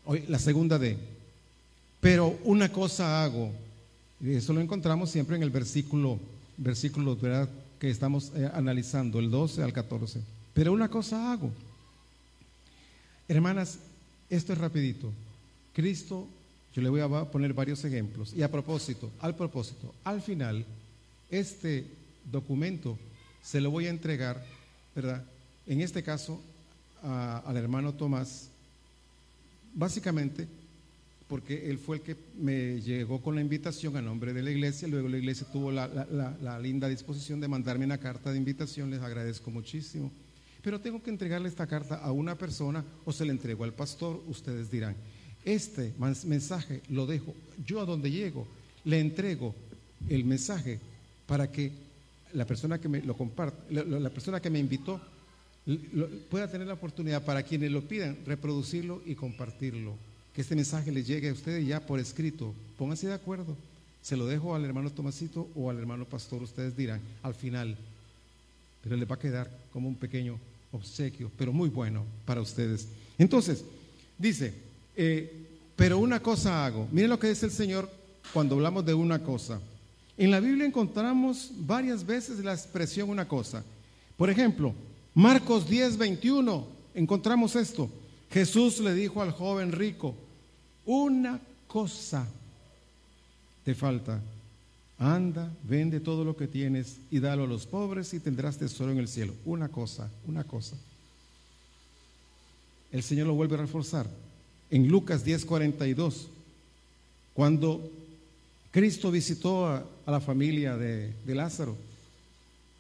Hoy, la segunda de. Pero una cosa hago, y eso lo encontramos siempre en el versículo, versículo ¿verdad? que estamos eh, analizando, el 12 al 14. Pero una cosa hago. Hermanas, esto es rapidito. Cristo, yo le voy a poner varios ejemplos. Y a propósito, al propósito, al final, este documento se lo voy a entregar, ¿verdad? En este caso, al hermano Tomás, básicamente porque él fue el que me llegó con la invitación a nombre de la iglesia, luego la iglesia tuvo la, la linda disposición de mandarme una carta de invitación, les agradezco muchísimo. Pero tengo que entregarle esta carta a una persona o se la entrego al pastor, ustedes dirán. Este mensaje lo dejo, yo a donde llego, le entrego el mensaje para que la persona que me lo comparte, la, persona que me invitó pueda tener la oportunidad para quienes lo pidan reproducirlo y compartirlo. Que este mensaje les llegue a ustedes ya por escrito. Pónganse de acuerdo. Se lo dejo al hermano Tomasito o al hermano pastor, ustedes dirán, al final. Pero le va a quedar como un pequeño obsequio, pero muy bueno para ustedes. Entonces, dice, eh, pero una cosa hago. Miren lo que dice el Señor cuando hablamos de una cosa. En la Biblia encontramos varias veces la expresión una cosa. Por ejemplo, Marcos 10, 21, encontramos esto. Jesús le dijo al joven rico, una cosa te falta. Anda, vende todo lo que tienes y dalo a los pobres y tendrás tesoro en el cielo. Una cosa, una cosa. El Señor lo vuelve a reforzar. En Lucas 10:42, cuando Cristo visitó a, la familia de, Lázaro,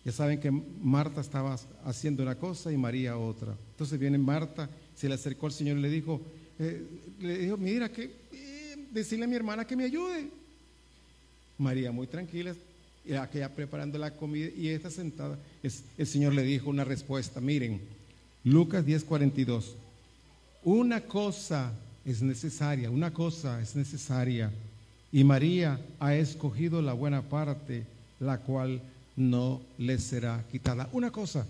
ya saben que Marta estaba haciendo una cosa y María otra. Entonces viene Marta, se le acercó al Señor y le dijo, eh, le dijo, mira, que, eh, decirle a mi hermana que me ayude. María muy tranquila, aquella preparando la comida y esta sentada. el Señor le dijo una respuesta, miren, Lucas 10:42, una cosa es necesaria, una cosa es necesaria. Y María ha escogido la buena parte, la cual no le será quitada. Una cosa,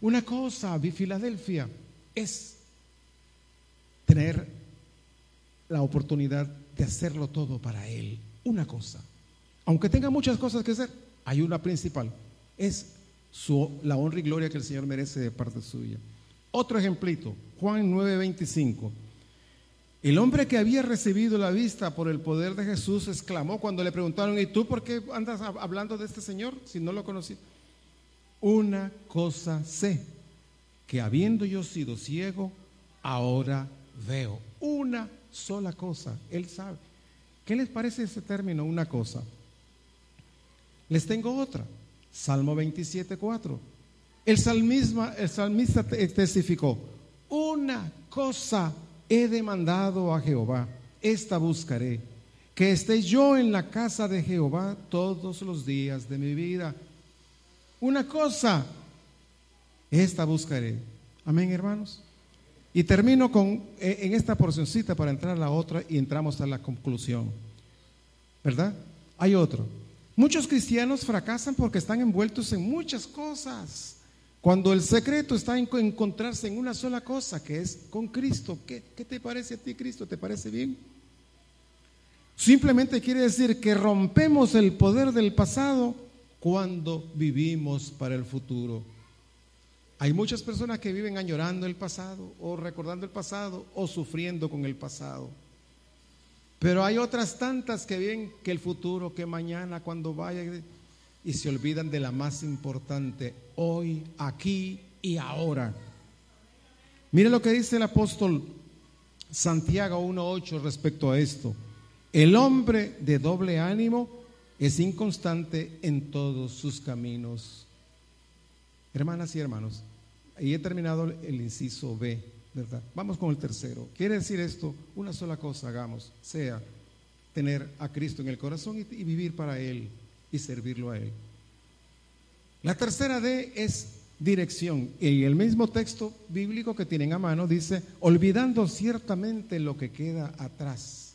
una cosa, Filadelfia, es tener la oportunidad de hacerlo todo para Él. Una cosa. Aunque tenga muchas cosas que hacer, hay una principal. Es la honra y gloria que el Señor merece de parte suya. Otro ejemplito, Juan 9:25. El hombre que había recibido la vista por el poder de Jesús exclamó cuando le preguntaron, ¿y tú por qué andas hablando de este Señor si no lo conocí? Una cosa sé, que habiendo yo sido ciego, ahora veo. Una sola cosa, Él sabe. ¿Qué les parece ese término, una cosa? Les tengo otra, Salmo 27, 4. El el salmista testificó, una cosa he demandado a Jehová, esta buscaré, que esté yo en la casa de Jehová todos los días de mi vida. Una cosa, esta buscaré. Amén, hermanos. Y termino con eh, en esta porcioncita para entrar a la otra y entramos a la conclusión. ¿Verdad? Hay otro. Muchos cristianos fracasan porque están envueltos en muchas cosas. Cuando el secreto está en encontrarse en una sola cosa, que es con Cristo. ¿Qué, te parece a ti, Cristo? ¿Te parece bien? Simplemente quiere decir que rompemos el poder del pasado cuando vivimos para el futuro. Hay muchas personas que viven añorando el pasado o recordando el pasado o sufriendo con el pasado. Pero hay otras tantas que viven que el futuro, que mañana cuando vaya y se olvidan de la más importante, hoy, aquí y ahora. Mire lo que dice el apóstol Santiago 1.8 respecto a esto. El hombre de doble ánimo es inconstante en todos sus caminos. Hermanas y hermanos, ahí he terminado el inciso B, Vamos con el tercero. Quiere decir esto, una sola cosa hagamos, sea tener a Cristo en el corazón y, y vivir para Él y servirlo a Él. La tercera D es dirección. Y el mismo texto bíblico que tienen a mano dice, olvidando ciertamente lo que queda atrás.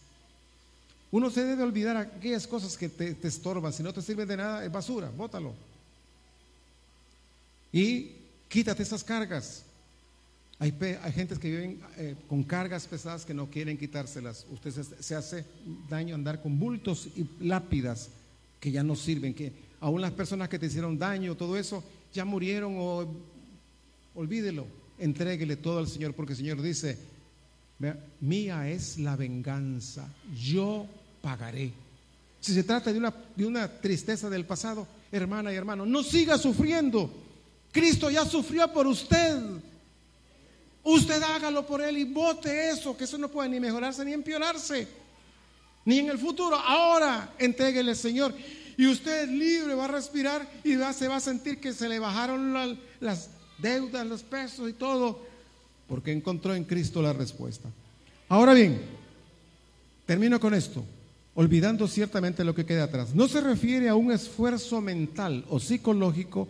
Uno se debe olvidar aquellas cosas que te, estorban, si no te sirven de nada, es basura, bótalo. Y quítate esas cargas. Hay, hay gente que viven eh, con cargas pesadas que no quieren quitárselas. Usted se hace daño andar con bultos y lápidas que ya no sirven, que aún las personas que te hicieron daño, todo eso, ya murieron o olvídelo, entréguele todo al Señor, porque el Señor dice, mía es la venganza, yo pagaré. Si se trata de una, de una tristeza del pasado, hermana y hermano, no siga sufriendo. Cristo ya sufrió por usted. Usted hágalo por él y vote eso, que eso no puede ni mejorarse ni empeorarse, ni en el futuro. Ahora entréguele, Señor. Y usted libre, va a respirar y va, se va a sentir que se le bajaron las deudas, los pesos y todo, porque encontró en Cristo la respuesta. Ahora bien, termino con esto, olvidando ciertamente lo que queda atrás. No se refiere a un esfuerzo mental o psicológico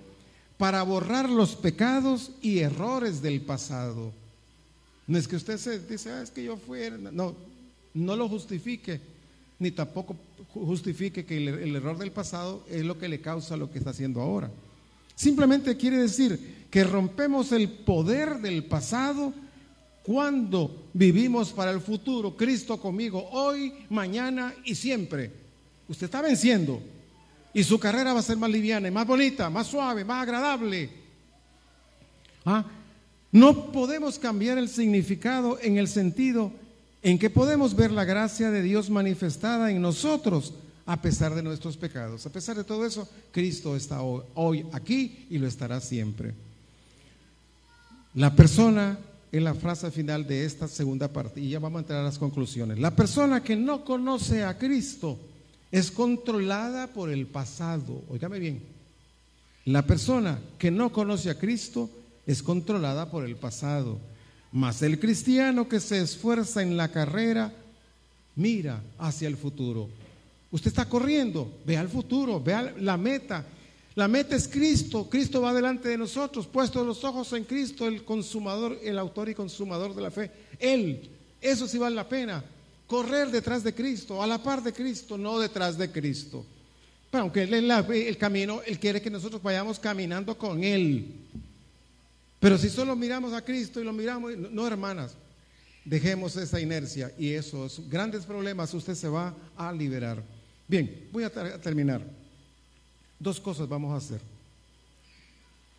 para borrar los pecados y errores del pasado. No es que usted se dice, ah, es que yo fui, no, no lo justifique, ni tampoco justifique que el, error del pasado es lo que le causa lo que está haciendo ahora. Simplemente quiere decir que rompemos el poder del pasado cuando vivimos para el futuro, Cristo conmigo, hoy, mañana y siempre. Usted está venciendo y su carrera va a ser más liviana, más bonita, más suave, más agradable. ¿Ah? No podemos cambiar el significado en el sentido en que podemos ver la gracia de Dios manifestada en nosotros a pesar de nuestros pecados. A pesar de todo eso, Cristo está hoy, aquí y lo estará siempre. La persona es la frase final de esta segunda parte y ya vamos a entrar a las conclusiones. La persona que no conoce a Cristo es controlada por el pasado. Óigame bien. La persona que no conoce a Cristo es controlada por el pasado. Mas el cristiano que se esfuerza en la carrera mira hacia el futuro. Usted está corriendo, vea el futuro, vea la meta. La meta es Cristo, Cristo va delante de nosotros, puestos los ojos en Cristo, el consumador, el autor y consumador de la fe. Él, eso sí vale la pena, correr detrás de Cristo, a la par de Cristo, no detrás de Cristo. Pero aunque Él es el camino, Él quiere que nosotros vayamos caminando con Él. Pero si solo miramos a Cristo y lo miramos, no hermanas, dejemos esa inercia y esos grandes problemas usted se va a liberar. Bien, voy a terminar. Dos cosas vamos a hacer.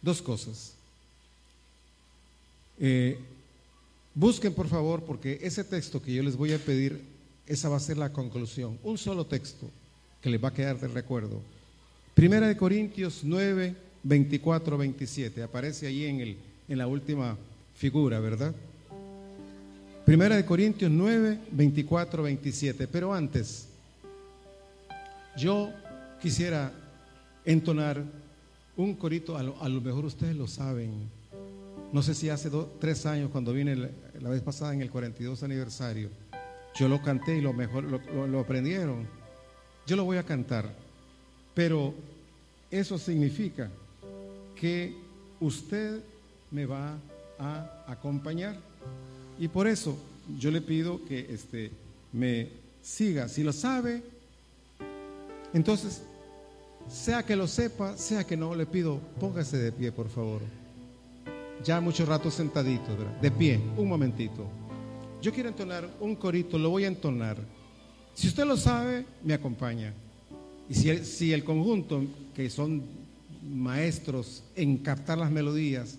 Dos cosas. Eh, busquen por favor, porque ese texto que yo les voy a pedir, esa va a ser la conclusión. Un solo texto que les va a quedar de recuerdo. Primera de Corintios 9, 24, 27. Aparece ahí en el en la última figura, ¿verdad? Primera de Corintios 9, 24, 27. Pero antes, yo quisiera entonar un corito, a lo, mejor ustedes lo saben. No sé si hace tres años, cuando vine la, vez pasada en el 42 aniversario, yo lo canté y lo mejor lo, lo aprendieron. Yo lo voy a cantar, pero eso significa que usted me va a acompañar. Y por eso yo le pido que este, me siga. Si lo sabe, entonces, sea que lo sepa, sea que no, le pido, póngase de pie, por favor. Ya mucho rato sentadito, de pie, un momentito. Yo quiero entonar un corito, lo voy a entonar. Si usted lo sabe, me acompaña. Y si el, si el conjunto, que son maestros en captar las melodías,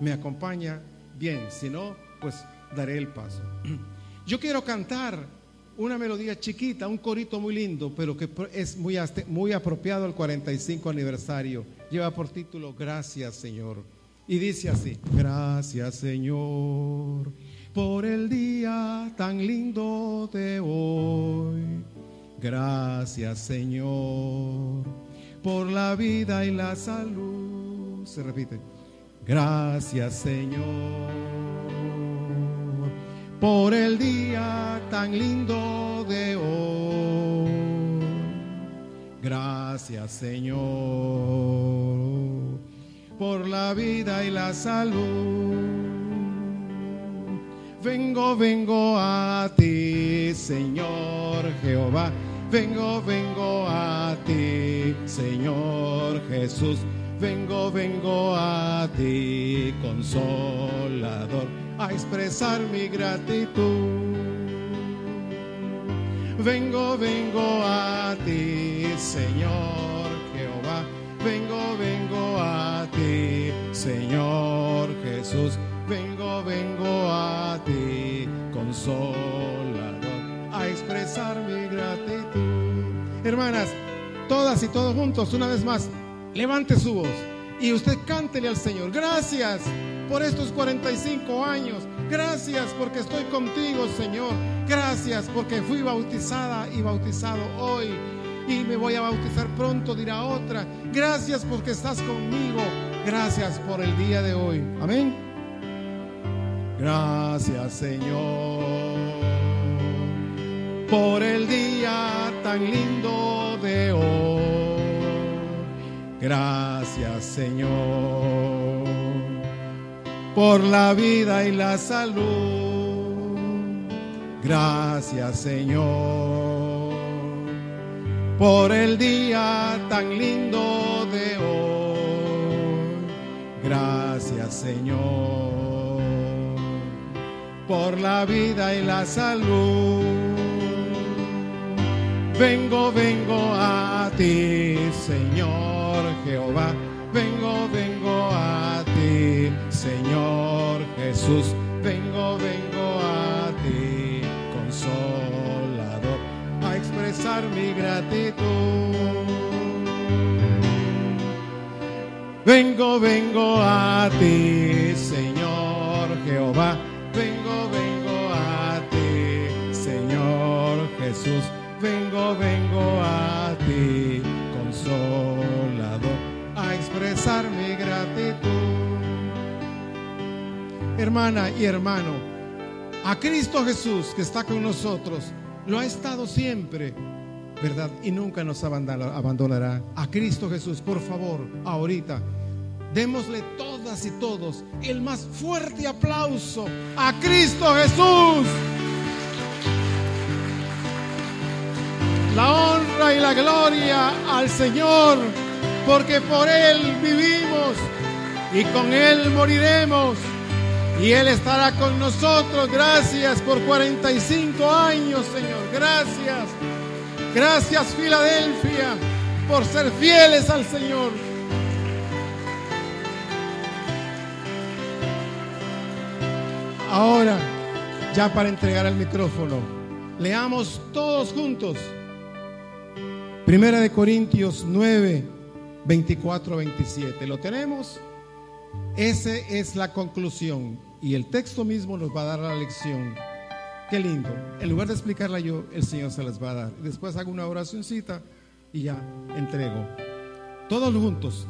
me acompaña, bien, si no, pues daré el paso. (clears throat) Yo quiero cantar una melodía chiquita, un corito muy lindo, pero que es muy, muy apropiado al 45 aniversario. Lleva por título Gracias Señor. Y dice así, gracias Señor por el día tan lindo de hoy. Gracias Señor por la vida y la salud. Se repite. Gracias Señor por el día tan lindo de hoy. Gracias Señor por la vida y la salud. Vengo, vengo a ti, Señor Jehová. Vengo, vengo a ti, Señor Jesús Vengo, vengo a ti, consolador, a expresar mi gratitud. Vengo, vengo a ti, Señor Jehová. Vengo, vengo a ti, Señor Jesús. Vengo, vengo a ti, consolador, a expresar mi gratitud. Hermanas, todas y todos juntos, una vez más, Levante su voz. Y usted cántele al Señor. Gracias por estos 45 años. Gracias porque estoy contigo, Señor. Gracias porque fui bautizada y bautizado hoy. Y me voy a bautizar pronto, dirá otra. Gracias porque estás conmigo. Gracias por el día de hoy. Amén. Gracias, Señor, por el día tan lindo de hoy. Gracias, Señor, por la vida y la salud. Gracias, Señor, por el día tan lindo de hoy. Gracias, Señor por la vida y la salud. Vengo, vengo a ti, Señor Jehová. Vengo, vengo a ti, Señor Jesús. Vengo, vengo a ti, consolador, a expresar mi gratitud. Vengo, vengo a ti, Señor Jehová vengo, vengo a ti, Señor Jesús, vengo, vengo a ti, Hermana y hermano, a Cristo Jesús que está con nosotros, lo ha estado siempre, ¿verdad? Y nunca nos abandonará. A Cristo Jesús, por favor, ahorita Démosle todas y todos el más fuerte aplauso a Cristo Jesús. La honra y la gloria al Señor, porque por Él vivimos y con Él moriremos. Y Él estará con nosotros. Gracias por 45 años, Señor. Gracias. Gracias, Filadelfia, por ser fieles al Señor. Ahora, ya para entregar el micrófono, leamos todos juntos. Primera de Corintios 9, 24, 27. ¿Lo tenemos? Esa es la conclusión y el texto mismo nos va a dar la lección. Qué lindo. En lugar de explicarla yo, el Señor se las va a dar. Después hago una oracióncita y ya entrego. Todos juntos.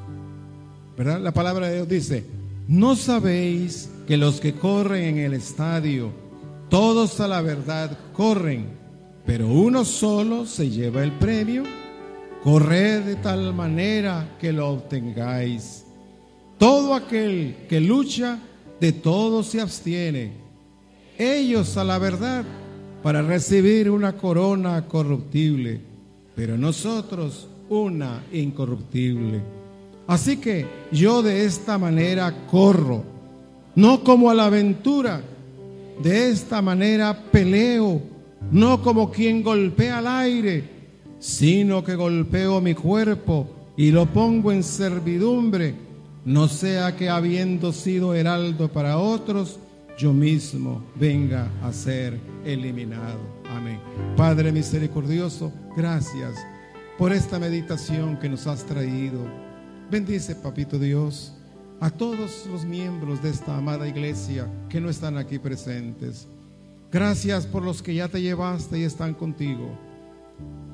¿Verdad? La palabra de Dios dice, ¿no sabéis que los que corren en el estadio, todos a la verdad corren, pero uno solo se lleva el premio. Corred de tal manera que lo obtengáis. Todo aquel que lucha, de todo se abstiene. Ellos a la verdad para recibir una corona corruptible, pero nosotros una incorruptible. Así que yo de esta manera corro no como a la aventura. De esta manera peleo, no como quien golpea al aire, sino que golpeo mi cuerpo y lo pongo en servidumbre, no sea que habiendo sido heraldo para otros, yo mismo venga a ser eliminado. Amén. Padre misericordioso, gracias por esta meditación que nos has traído. Bendice, Papito Dios a todos los miembros de esta amada iglesia que no están aquí presentes. Gracias por los que ya te llevaste y están contigo.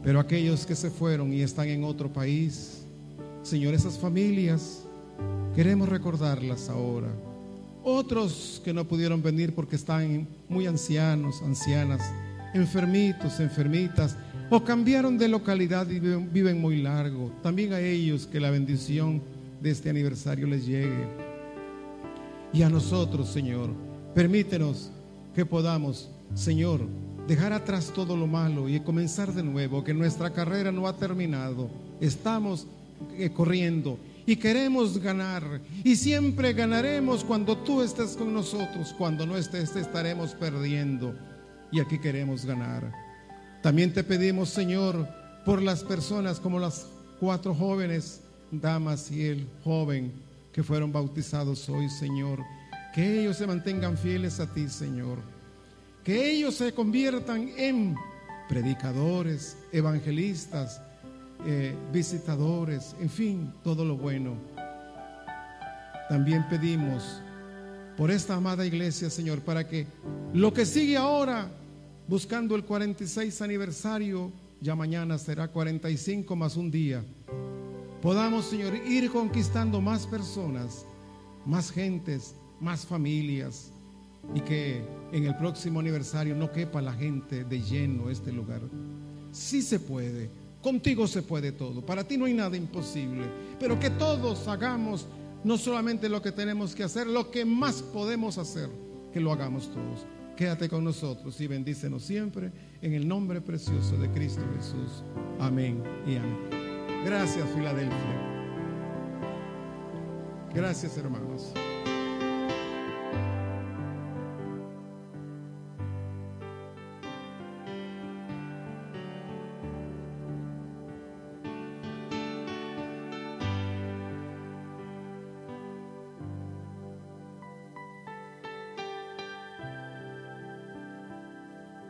Pero aquellos que se fueron y están en otro país, Señor, esas familias, queremos recordarlas ahora. Otros que no pudieron venir porque están muy ancianos, ancianas, enfermitos, enfermitas, o cambiaron de localidad y viven, muy largo. También a ellos que la bendición de este aniversario les llegue. Y a nosotros, Señor, permítenos que podamos, Señor, dejar atrás todo lo malo y comenzar de nuevo, que nuestra carrera no ha terminado. Estamos eh, corriendo y queremos ganar. Y siempre ganaremos cuando tú estés con nosotros. Cuando no estés, estaremos perdiendo. Y aquí queremos ganar. También te pedimos, Señor, por las personas como las cuatro jóvenes damas y el joven que fueron bautizados hoy, Señor. Que ellos se mantengan fieles a ti, Señor. Que ellos se conviertan en predicadores, evangelistas, eh, visitadores, en fin, todo lo bueno. también pedimos por esta amada iglesia, Señor, para que lo que sigue ahora, buscando el 46 aniversario, ya mañana será 45 más un día, podamos, Señor, ir conquistando más personas, más gentes, más familias, y que en el próximo aniversario no quepa la gente de lleno este lugar. Sí se puede, contigo se puede todo, para ti no hay nada imposible, pero que todos hagamos no solamente lo que tenemos que hacer, lo que más podemos hacer, que lo hagamos todos. Quédate con nosotros y bendícenos siempre en el nombre precioso de Cristo Jesús. Amén y amén. Gracias Filadelfia. Gracias hermanos.